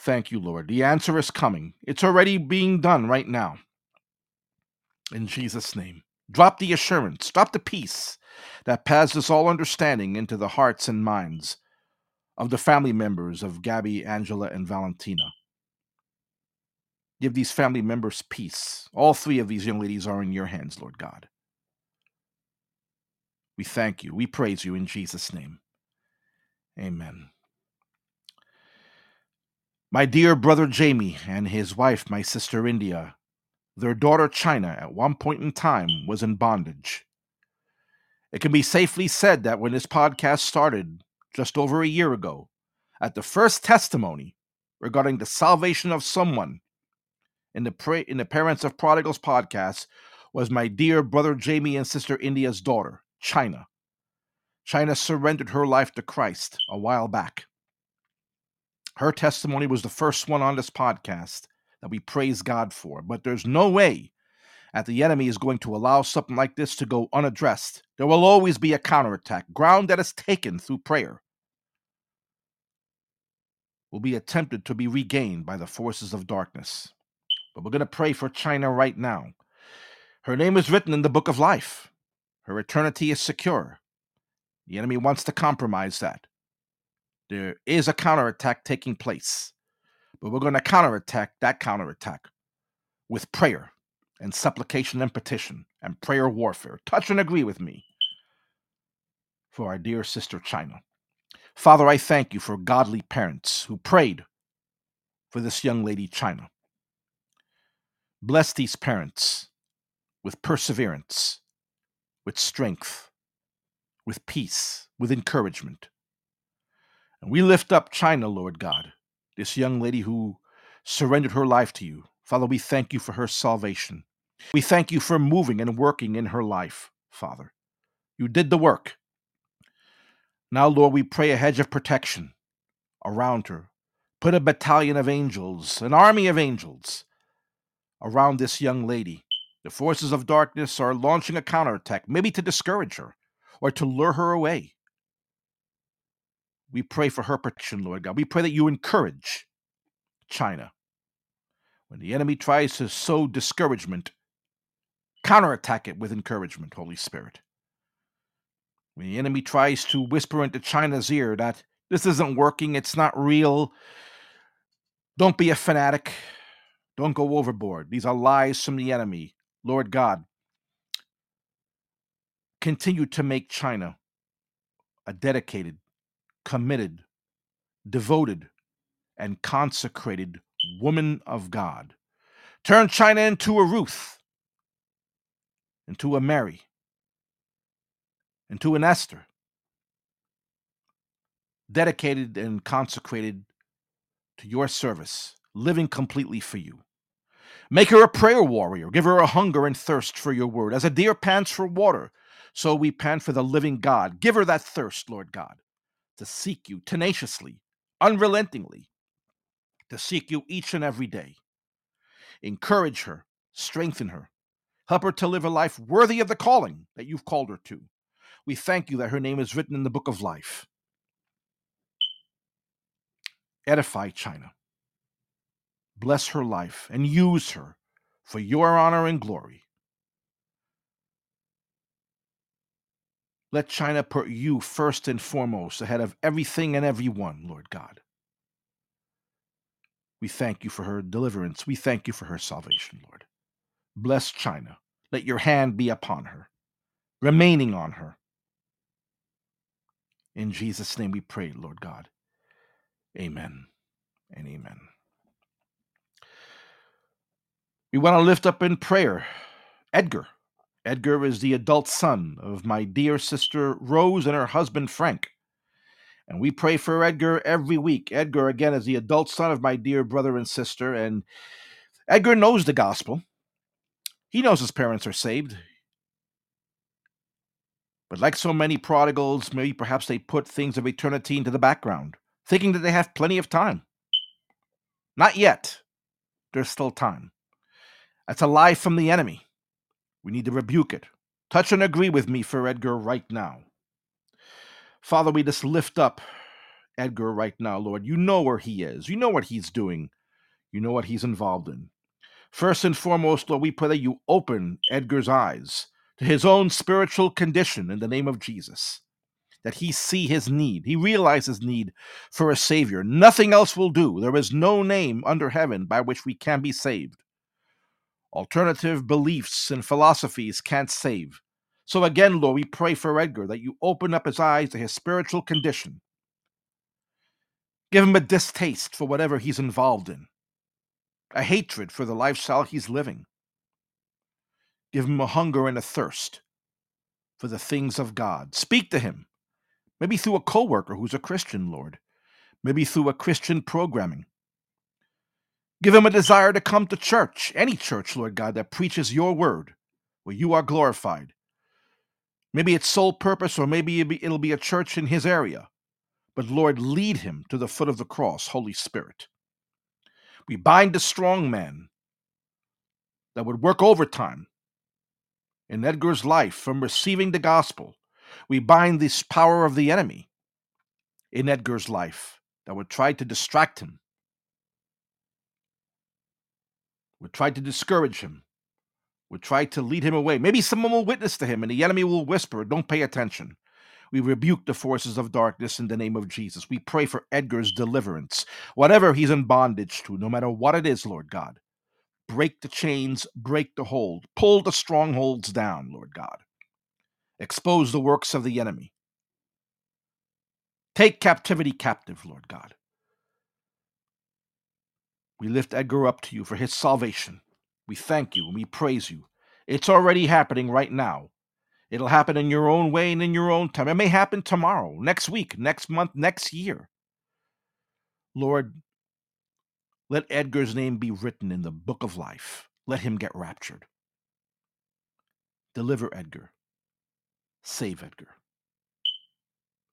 Thank you, Lord. The answer is coming. It's already being done right now. In Jesus' name. Drop the assurance, drop the peace that passes all understanding into the hearts and minds of the family members of Gabby, Angela, and Valentina. Give these family members peace. All three of these young ladies are in your hands, Lord God. We thank you. We praise you in Jesus' name. Amen. My dear brother Jamie and his wife, my sister India, their daughter China, at one point in time was in bondage. It can be safely said that when this podcast started just over a year ago, at the first testimony regarding the salvation of someone in the, pra- in the Parents of Prodigals podcast was my dear brother Jamie and sister India's daughter, China. China surrendered her life to Christ a while back. Her testimony was the first one on this podcast that we praise God for, but there's no way that the enemy is going to allow something like this to go unaddressed. There will always be a counterattack. Ground that is taken through prayer will be attempted to be regained by the forces of darkness. But we're going to pray for China right now. Her name is written in the book of life. Her eternity is secure. The enemy wants to compromise that. There is a counterattack taking place. But we're going to counterattack that counterattack with prayer and supplication and petition and prayer warfare. Touch and agree with me for our dear sister China. Father, I thank you for godly parents who prayed for this young lady, China. Bless these parents with perseverance, with strength, with peace, with encouragement. And we lift up China, Lord God, this young lady who surrendered her life to you. Father, we thank you for her salvation. We thank you for moving and working in her life, Father. You did the work. Now, Lord, we pray a hedge of protection around her. Put a battalion of angels, an army of angels, around this young lady. The forces of darkness are launching a counterattack, maybe to discourage her or to lure her away. We pray for her protection, Lord God. We pray that you encourage China. When the enemy tries to sow discouragement, counterattack it with encouragement, Holy Spirit. When the enemy tries to whisper into China's ear that this isn't working, it's not real, don't be a fanatic, don't go overboard. These are lies from the enemy. Lord God, continue to make China a dedicated, committed, devoted, and consecrated woman of God. Turn China into a Ruth, into a Mary, into an Esther, dedicated and consecrated to your service, living completely for you. Make her a prayer warrior. Give her a hunger and thirst for your word. As a deer pants for water, so we pant for the living God. Give her that thirst, Lord God, to seek you tenaciously, unrelentingly, to seek you each and every day. Encourage her, strengthen her, help her to live a life worthy of the calling that you've called her to. We thank you that her name is written in the book of life. Edify China bless her life, and use her for your honor and glory. Let China put you first and foremost ahead of everything and everyone, Lord God. We thank you for her deliverance. We thank you for her salvation, Lord. Bless China. Let your hand be upon her, remaining on her. In Jesus' name we pray, Lord God. Amen and amen. We want to lift up in prayer Edgar. Edgar is the adult son of my dear sister Rose and her husband Frank. And we pray for Edgar every week. Edgar, again, is the adult son of my dear brother and sister. And Edgar knows the gospel. He knows his parents are saved. But like so many prodigals, maybe perhaps they put things of eternity into the background, thinking that they have plenty of time. Not yet. There's still time. That's a lie from the enemy. We need to rebuke it. Touch and agree with me for Edgar right now. Father, we just lift up Edgar right now, Lord. You know where he is. You know what he's doing. You know what he's involved in. First and foremost, Lord, we pray that you open Edgar's eyes to his own spiritual condition in the name of Jesus. That he see his need. He realizes need for a Savior. Nothing else will do. There is no name under heaven by which we can be saved. Alternative beliefs and philosophies can't save. So again, Lord, we pray for Edgar that you open up his eyes to his spiritual condition. Give him a distaste for whatever he's involved in, a hatred for the lifestyle he's living. Give him a hunger and a thirst for the things of God. Speak to him, maybe through a coworker who's a Christian, Lord, maybe through a Christian programming. Give him a desire to come to church, any church, Lord God, that preaches your word, where you are glorified. Maybe it's sole purpose, or maybe it'll be a church in his area. But Lord, lead him to the foot of the cross, Holy Spirit. We bind the strong man that would work overtime in Edgar's life from receiving the gospel. We bind this power of the enemy in Edgar's life that would try to distract him, would try to discourage him, would try to lead him away. Maybe someone will witness to him and the enemy will whisper, Don't pay attention. We rebuke the forces of darkness in the name of Jesus. We pray for Edgar's deliverance, whatever he's in bondage to, no matter what it is, Lord God. Break the chains, break the hold, pull the strongholds down, Lord God. Expose the works of the enemy. Take captivity captive, Lord God. We lift Edgar up to you for his salvation. We thank you and we praise you. It's already happening right now. It'll happen in your own way and in your own time. It may happen tomorrow, next week, next month, next year. Lord, let Edgar's name be written in the book of life. Let him get raptured. Deliver Edgar. Save Edgar.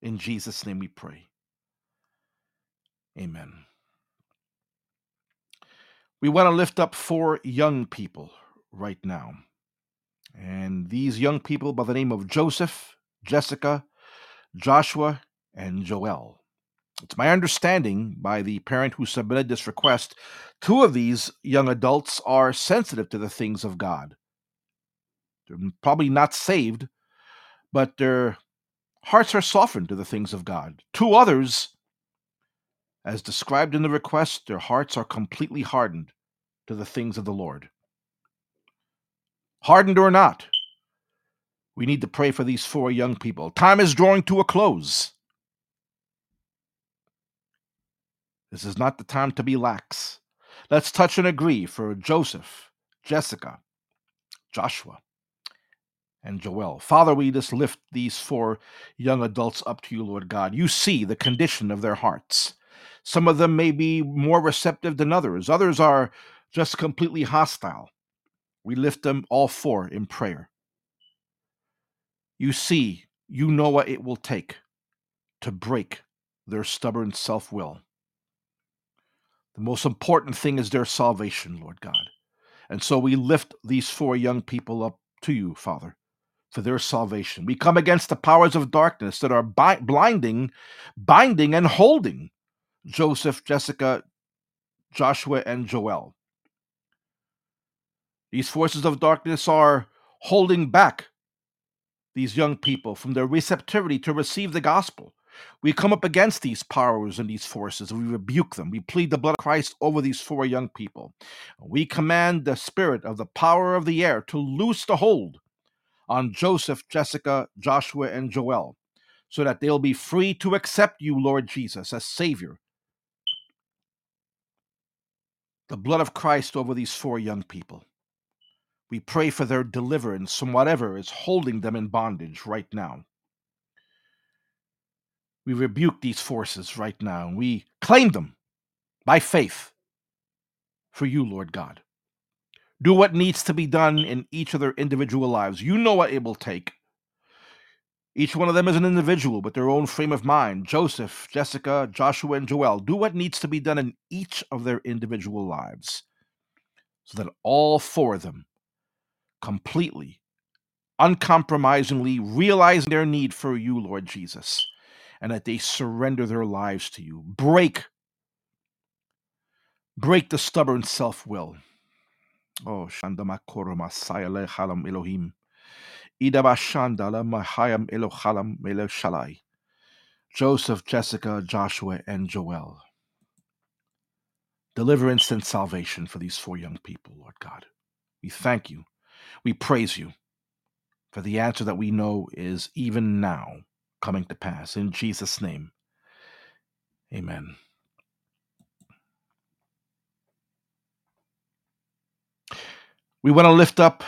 In Jesus' name we pray. Amen. We want to lift up four young people right now. And these young people by the name of Joseph, Jessica, Joshua, and Joel. It's my understanding by the parent who submitted this request, two of these young adults are sensitive to the things of God. They're probably not saved, but their hearts are softened to the things of God. Two others as described in the request, their hearts are completely hardened to the things of the Lord. Hardened or not, we need to pray for these four young people. Time is drawing to a close. This is not the time to be lax. Let's touch and agree for Joseph, Jessica, Joshua, and Joel. Father, we just lift these four young adults up to you, Lord God. You see the condition of their hearts. Some of them may be more receptive than others, others are just completely hostile. We lift them all four in prayer. You see, you know what it will take to break their stubborn self will. The most important thing is their salvation, Lord God. And so we lift these four young people up to you, Father, for their salvation. We come against the powers of darkness that are bi- blinding, binding, and holding Joseph, Jessica, Joshua, and Joel. These forces of darkness are holding back these young people from their receptivity to receive the gospel. We come up against these powers and these forces. We rebuke them. We plead the blood of Christ over these four young people. We command the spirit of the power of the air to loose the hold on Joseph, Jessica, Joshua, and Joel, so that they'll be free to accept you, Lord Jesus, as Savior the blood of Christ over these four young people. We pray for their deliverance from whatever is holding them in bondage right now. We rebuke these forces right now and we claim them by faith for you, Lord God. Do what needs to be done in each of their individual lives. You know what it will take. Each one of them is an individual with their own frame of mind. Joseph, Jessica, Joshua, and Joel. Do what needs to be done in each of their individual lives so that all four of them completely, uncompromisingly realize their need for you, Lord Jesus, and that they surrender their lives to you. Break, break the stubborn self will. Oh, Shandamakoro Masaya Halam Elohim. Idabashandala Mahayam Elochalam Mele Shalai. Joseph, Jessica, Joshua, and Joel. Deliverance and salvation for these four young people, Lord God. We thank you. We praise you for the answer that we know is even now coming to pass. In Jesus' name, amen. We want to lift up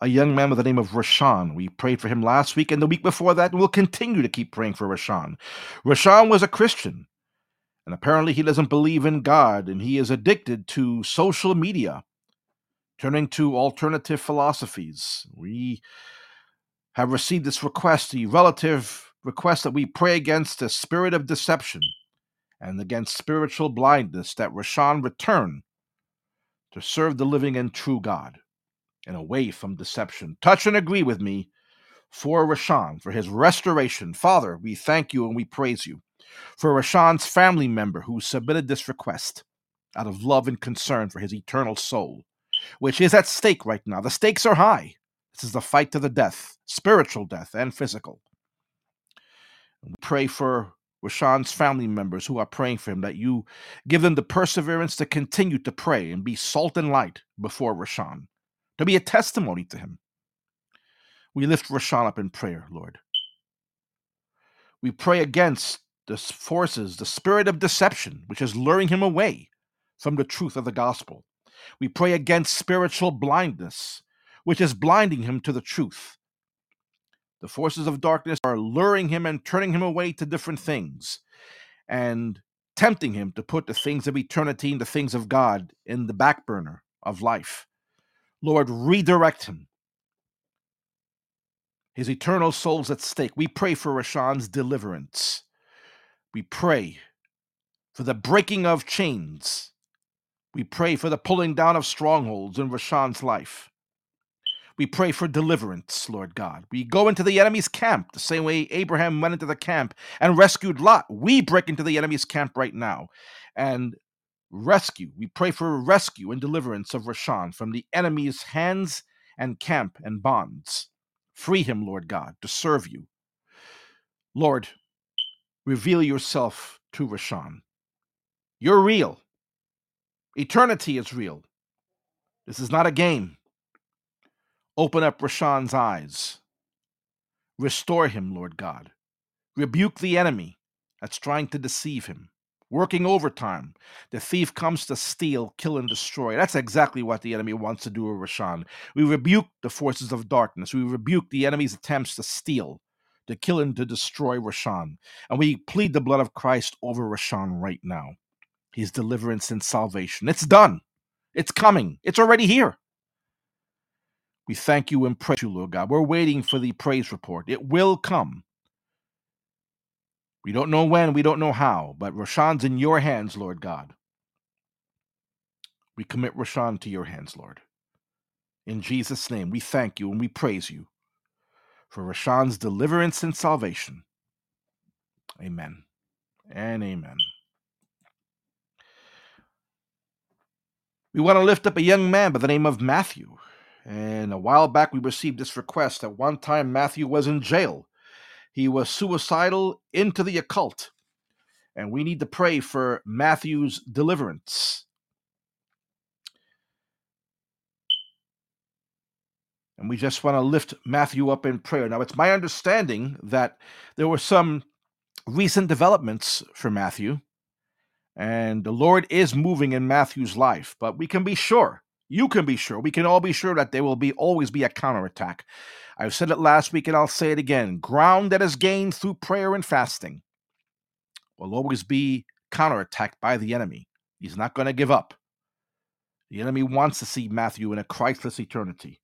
a young man by the name of Rashawn. We prayed for him last week and the week before that, and we'll continue to keep praying for Rashawn. Rashawn was a Christian, and apparently he doesn't believe in God, and he is addicted to social media, turning to alternative philosophies. We have received this request, the relative request that we pray against the spirit of deception and against spiritual blindness, that Rashawn return to serve the living and true God and away from deception. Touch and agree with me for Rashawn, for his restoration. Father, we thank you and we praise you. For Rashawn's family member who submitted this request out of love and concern for his eternal soul, which is at stake right now. The stakes are high. This is the fight to the death, spiritual death and physical. We pray for Rashawn's family members who are praying for him that you give them the perseverance to continue to pray and be salt and light before Rashawn to be a testimony to him. We lift Rashawn up in prayer, Lord. We pray against the forces, the spirit of deception, which is luring him away from the truth of the gospel. We pray against spiritual blindness, which is blinding him to the truth. The forces of darkness are luring him and turning him away to different things and tempting him to put the things of eternity and the things of God in the back burner of life. Lord, redirect him. His eternal soul's at stake. We pray for Rashawn's deliverance. We pray for the breaking of chains. We pray for the pulling down of strongholds in Rashawn's life. We pray for deliverance, Lord God. We go into the enemy's camp the same way Abraham went into the camp and rescued Lot. We break into the enemy's camp right now and rescue. We pray for rescue and deliverance of Rashawn from the enemy's hands and camp and bonds. Free him, Lord God, to serve you. Lord, reveal yourself to Rashawn. You're real. Eternity is real. This is not a game. Open up Rashawn's eyes. Restore him, Lord God. Rebuke the enemy that's trying to deceive him working overtime. The thief comes to steal, kill, and destroy. That's exactly what the enemy wants to do with Rashawn. We rebuke the forces of darkness. We rebuke the enemy's attempts to steal, to kill, and to destroy Rashawn. And we plead the blood of Christ over Rashawn right now. His deliverance and salvation. It's done. It's coming. It's already here. We thank you and praise you, Lord God. We're waiting for the praise report. It will come. We don't know when, we don't know how, but Rashawn's in your hands, Lord God. We commit Rashawn to your hands, Lord. In Jesus' name, we thank you and we praise you for Rashawn's deliverance and salvation. Amen and amen. We want to lift up a young man by the name of Matthew. And a while back, we received this request. At one time, Matthew was in jail he was suicidal into the occult. And we need to pray for Matthew's deliverance. And we just want to lift Matthew up in prayer. Now, it's my understanding that there were some recent developments for Matthew, and the Lord is moving in Matthew's life, but we can be sure, you can be sure, we can all be sure that there will be always be a counterattack. I've said it last week and I'll say it again ground that is gained through prayer and fasting will always be counterattacked by the enemy. He's not going to give up. The enemy wants to see Matthew in a Christless eternity.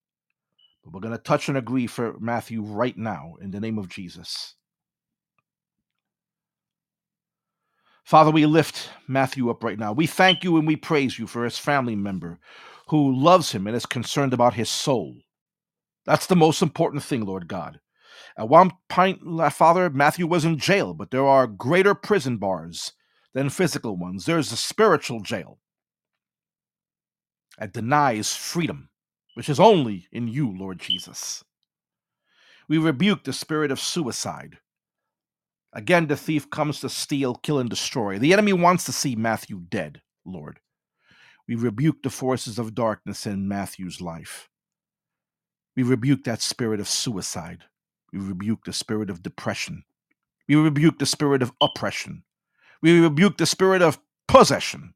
But we're going to touch and agree for Matthew right now in the name of Jesus. Father, we lift Matthew up right now. We thank you and we praise you for his family member who loves him and is concerned about his soul. That's the most important thing, Lord God. At one point, Father, Matthew was in jail, but there are greater prison bars than physical ones. There's a spiritual jail that denies freedom, which is only in you, Lord Jesus. We rebuke the spirit of suicide. Again, the thief comes to steal, kill, and destroy. The enemy wants to see Matthew dead, Lord. We rebuke the forces of darkness in Matthew's life. We rebuke that spirit of suicide. We rebuke the spirit of depression. We rebuke the spirit of oppression. We rebuke the spirit of possession.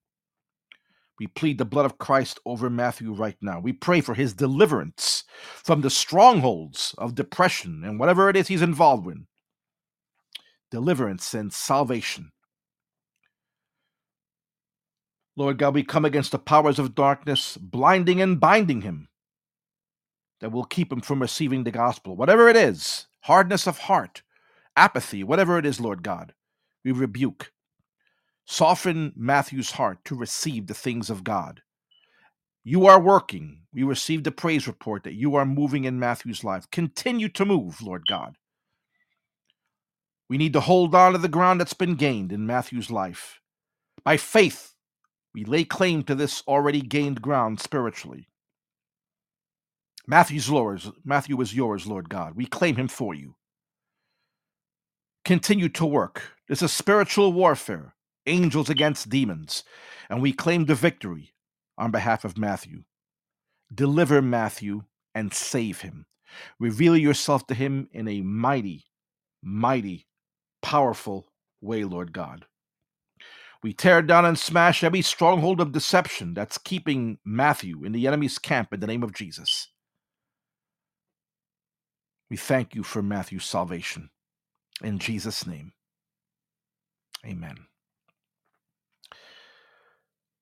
We plead the blood of Christ over Matthew right now. We pray for his deliverance from the strongholds of depression and whatever it is he's involved in. Deliverance and salvation. Lord God, we come against the powers of darkness, blinding and binding him, that will keep him from receiving the gospel. Whatever it is, hardness of heart, apathy, whatever it is, Lord God, we rebuke. Soften Matthew's heart to receive the things of God. You are working. We received a praise report that you are moving in Matthew's life. Continue to move, Lord God. We need to hold on to the ground that's been gained in Matthew's life. By faith, we lay claim to this already gained ground spiritually. Matthew's yours. Matthew is yours, Lord God. We claim him for you. Continue to work. This is spiritual warfare angels against demons, and we claim the victory on behalf of Matthew. Deliver Matthew and save him. Reveal yourself to him in a mighty, mighty, powerful way, Lord God. We tear down and smash every stronghold of deception that's keeping Matthew in the enemy's camp in the name of Jesus. We thank you for Matthew's salvation. In Jesus' name, amen.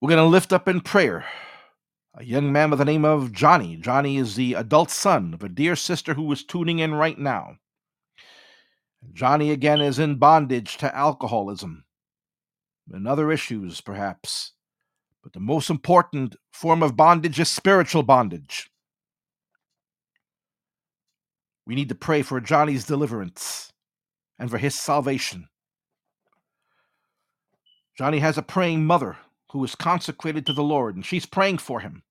We're going to lift up in prayer a young man by the name of Johnny. Johnny is the adult son of a dear sister who is tuning in right now. Johnny again is in bondage to alcoholism and other issues, perhaps. But the most important form of bondage is spiritual bondage. We need to pray for Johnny's deliverance and for his salvation. Johnny has a praying mother who is consecrated to the Lord, and she's praying for him.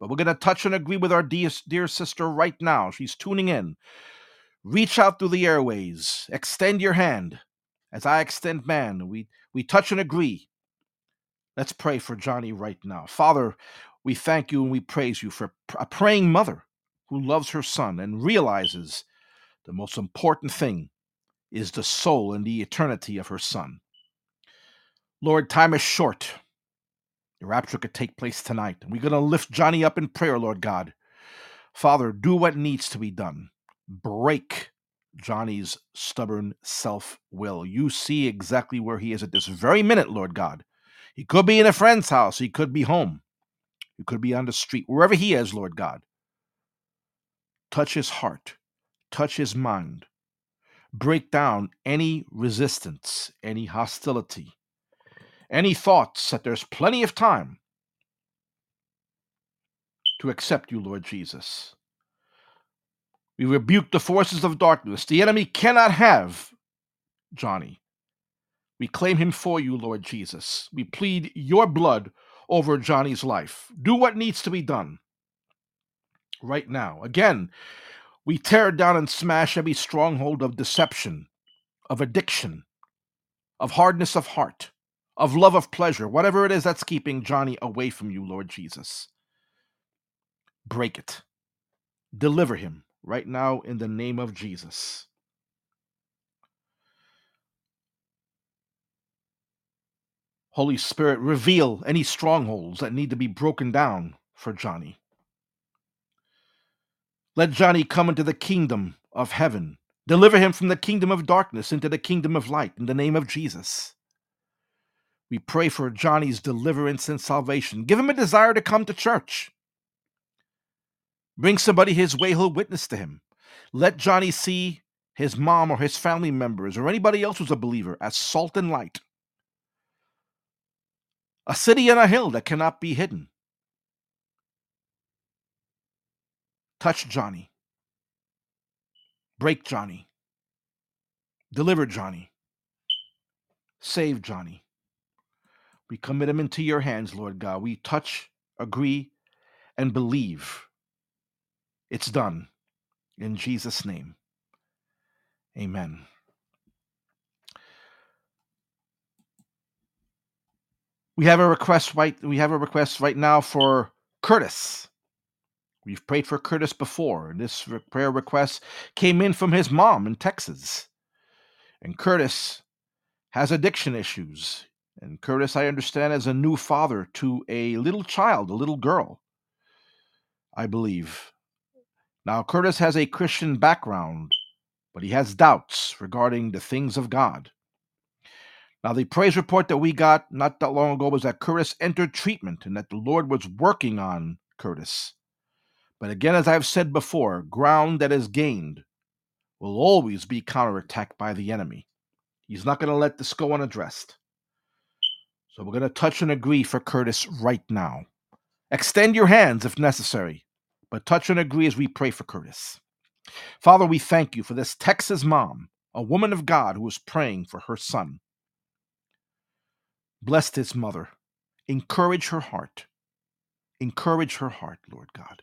But we're going to touch and agree with our dear, dear sister right now. She's tuning in. Reach out through the airways. Extend your hand as I extend man. We, we touch and agree. Let's pray for Johnny right now. Father, we thank you and we praise you for a praying mother who loves her son and realizes the most important thing is the soul and the eternity of her son. Lord, time is short. The rapture could take place tonight. And we're going to lift Johnny up in prayer, Lord God. Father, do what needs to be done. Break Johnny's stubborn self will. You see exactly where he is at this very minute, Lord God. He could be in a friend's house, he could be home, he could be on the street, wherever he is, Lord God. Touch his heart, touch his mind, break down any resistance, any hostility, any thoughts that there's plenty of time to accept you, Lord Jesus. We rebuke the forces of darkness. The enemy cannot have Johnny. We claim him for you, Lord Jesus. We plead your blood over Johnny's life. Do what needs to be done right now. Again, we tear down and smash every stronghold of deception, of addiction, of hardness of heart of love of pleasure, whatever it is that's keeping Johnny away from you, Lord Jesus. Break it. Deliver him right now in the name of Jesus. Holy Spirit, reveal any strongholds that need to be broken down for Johnny. Let Johnny come into the kingdom of heaven. Deliver him from the kingdom of darkness into the kingdom of light in the name of Jesus. We pray for Johnny's deliverance and salvation. Give him a desire to come to church. Bring somebody his way who'll witness to him. Let Johnny see his mom or his family members or anybody else who's a believer as salt and light. A city on a hill that cannot be hidden. Touch Johnny. Break Johnny. Deliver Johnny. Save Johnny. We commit him into your hands, Lord God. We touch, agree, and believe. It's done. In Jesus' name. Amen. We have a request right we have a request right now for Curtis. We've prayed for Curtis before, this prayer request came in from his mom in Texas. And Curtis has addiction issues. And Curtis, I understand, is a new father to a little child, a little girl, I believe. Now, Curtis has a Christian background, but he has doubts regarding the things of God. Now, the praise report that we got not that long ago was that Curtis entered treatment and that the Lord was working on Curtis. But again, as I've said before, ground that is gained will always be counterattacked by the enemy. He's not going to let this go unaddressed. So we're going to touch and agree for Curtis right now. Extend your hands if necessary, but touch and agree as we pray for Curtis. Father, we thank you for this Texas mom, a woman of God who is praying for her son. Bless this mother. Encourage her heart. Encourage her heart, Lord God.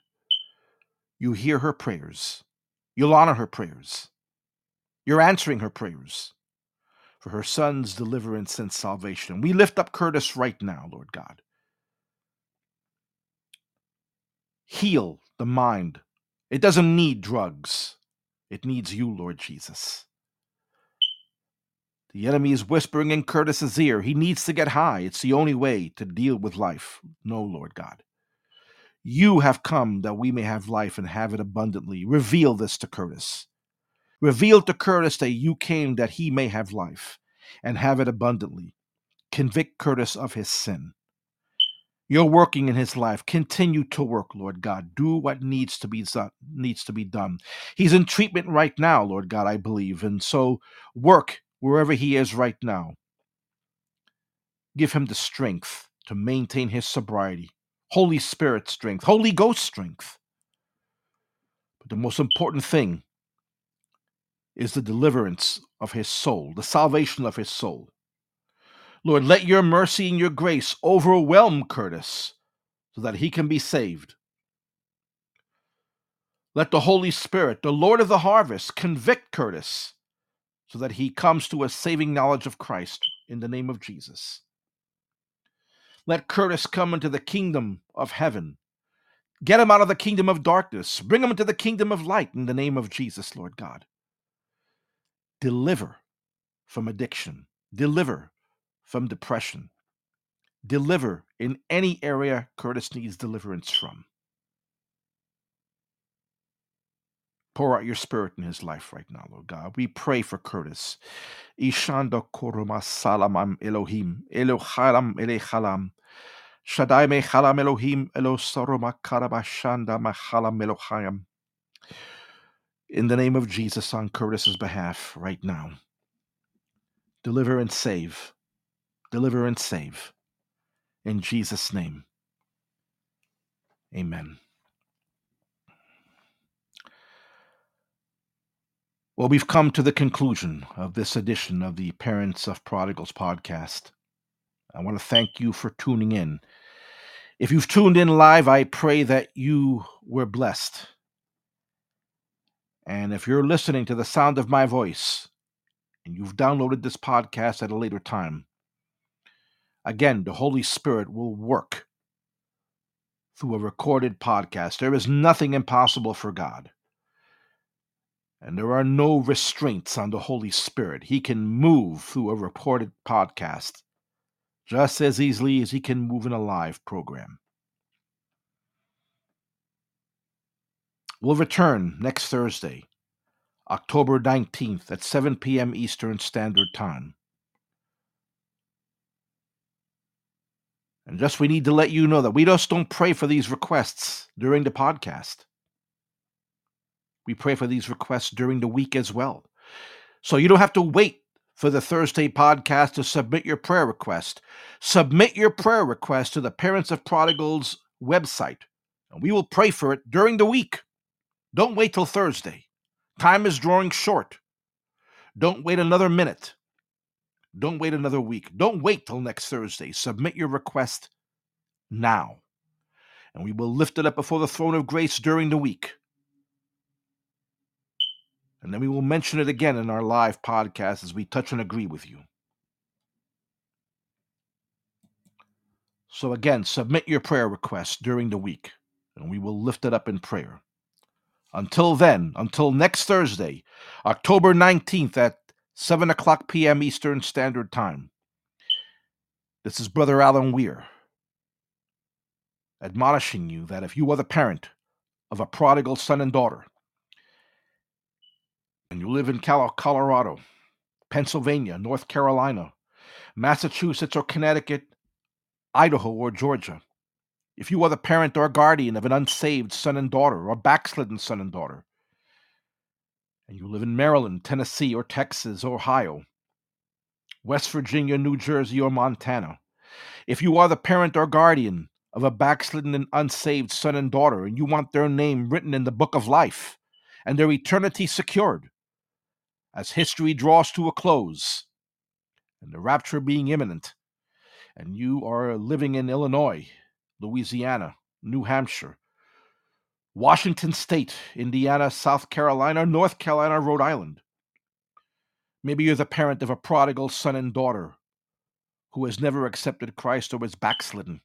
You hear her prayers. You'll honor her prayers. You're answering her prayers for her son's deliverance and salvation. We lift up Curtis right now, Lord God. Heal the mind. It doesn't need drugs, it needs you, Lord Jesus. The enemy is whispering in Curtis's ear. He needs to get high. It's the only way to deal with life. No, Lord God. You have come that we may have life and have it abundantly. Reveal this to Curtis. Reveal to Curtis that you came that he may have life and have it abundantly. Convict Curtis of his sin. You're working in his life. Continue to work, Lord God. Do what needs to be done, needs to be done. He's in treatment right now, Lord God, I believe. And so work wherever he is right now. Give him the strength to maintain his sobriety. Holy Spirit strength, Holy Ghost strength. But the most important thing is the deliverance of his soul, the salvation of his soul. Lord, let your mercy and your grace overwhelm Curtis so that he can be saved. Let the Holy Spirit, the Lord of the harvest, convict Curtis so that he comes to a saving knowledge of Christ in the name of Jesus. Let Curtis come into the kingdom of heaven. Get him out of the kingdom of darkness. Bring him into the kingdom of light in the name of Jesus, Lord God. Deliver from addiction. Deliver from depression. Deliver in any area Curtis needs deliverance from. Pour out your spirit in his life right now, Lord God. We pray for Curtis. Koruma salamam Elohim. Elohalam. Shaddai mechalam Elohim. Elosaroma karabashanda Elohayam. In the name of Jesus on Curtis's behalf right now. Deliver and save. Deliver and save. In Jesus' name. Amen. Well, we've come to the conclusion of this edition of the Parents of Prodigals podcast. I want to thank you for tuning in. If you've tuned in live, I pray that you were blessed. And if you're listening to the sound of my voice and you've downloaded this podcast at a later time, again, the Holy Spirit will work through a recorded podcast. There is nothing impossible for God. And there are no restraints on the Holy Spirit. He can move through a reported podcast just as easily as he can move in a live program. We'll return next Thursday, October 19th at 7 p.m. Eastern Standard Time. And just we need to let you know that we just don't pray for these requests during the podcast. We pray for these requests during the week as well. So you don't have to wait for the Thursday podcast to submit your prayer request. Submit your prayer request to the Parents of Prodigals website, and we will pray for it during the week. Don't wait till Thursday. Time is drawing short. Don't wait another minute. Don't wait another week. Don't wait till next Thursday. Submit your request now. And we will lift it up before the throne of grace during the week. And then we will mention it again in our live podcast as we touch and agree with you. So, again, submit your prayer requests during the week, and we will lift it up in prayer. Until then, until next Thursday, October 19th at 7 o'clock p.m. Eastern Standard Time. This is Brother Alan Weir, admonishing you that if you are the parent of a prodigal son and daughter, and you live in Colorado, Pennsylvania, North Carolina, Massachusetts, or Connecticut, Idaho, or Georgia, if you are the parent or guardian of an unsaved son and daughter or backslidden son and daughter, and you live in Maryland, Tennessee, or Texas, or Ohio, West Virginia, New Jersey, or Montana, if you are the parent or guardian of a backslidden and unsaved son and daughter, and you want their name written in the book of life and their eternity secured, as history draws to a close and the rapture being imminent, and you are living in Illinois, Louisiana, New Hampshire, Washington State, Indiana, South Carolina, North Carolina, Rhode Island. Maybe you're the parent of a prodigal son and daughter who has never accepted Christ or is backslidden.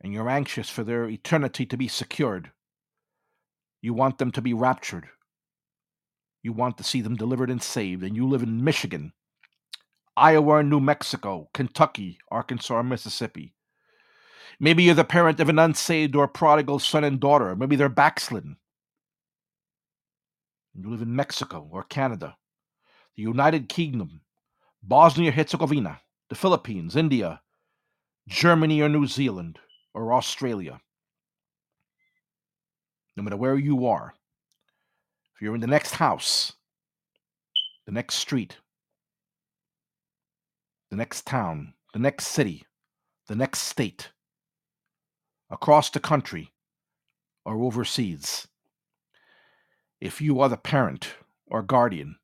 And you're anxious for their eternity to be secured. You want them to be raptured. You want to see them delivered and saved, and you live in Michigan, Iowa, New Mexico, Kentucky, Arkansas, Mississippi. Maybe you're the parent of an unsaved or prodigal son and daughter. Maybe they're backslidden. You live in Mexico or Canada, the United Kingdom, Bosnia Herzegovina, the Philippines, India, Germany or New Zealand or Australia. No matter where you are, if you're in the next house, the next street, the next town, the next city, the next state, across the country, or overseas, if you are the parent or guardian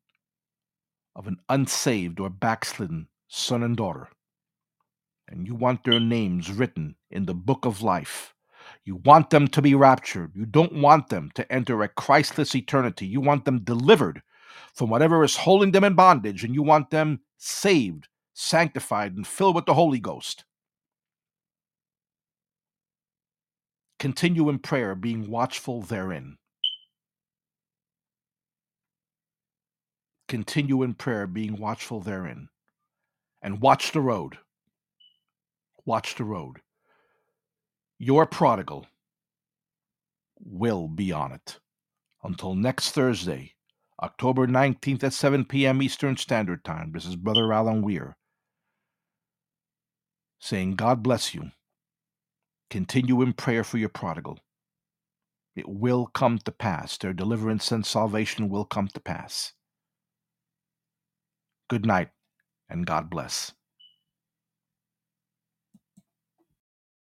of an unsaved or backslidden son and daughter, and you want their names written in the book of life, you want them to be raptured. You don't want them to enter a Christless eternity. You want them delivered from whatever is holding them in bondage, and you want them saved, sanctified, and filled with the Holy Ghost. Continue in prayer, being watchful therein. Continue in prayer, being watchful therein. And watch the road. Watch the road. Your prodigal will be on it. Until next Thursday, October 19th at 7 p.m. Eastern Standard Time, this is Brother Alan Weir saying, God bless you. Continue in prayer for your prodigal. It will come to pass. Their deliverance and salvation will come to pass. Good night, and God bless.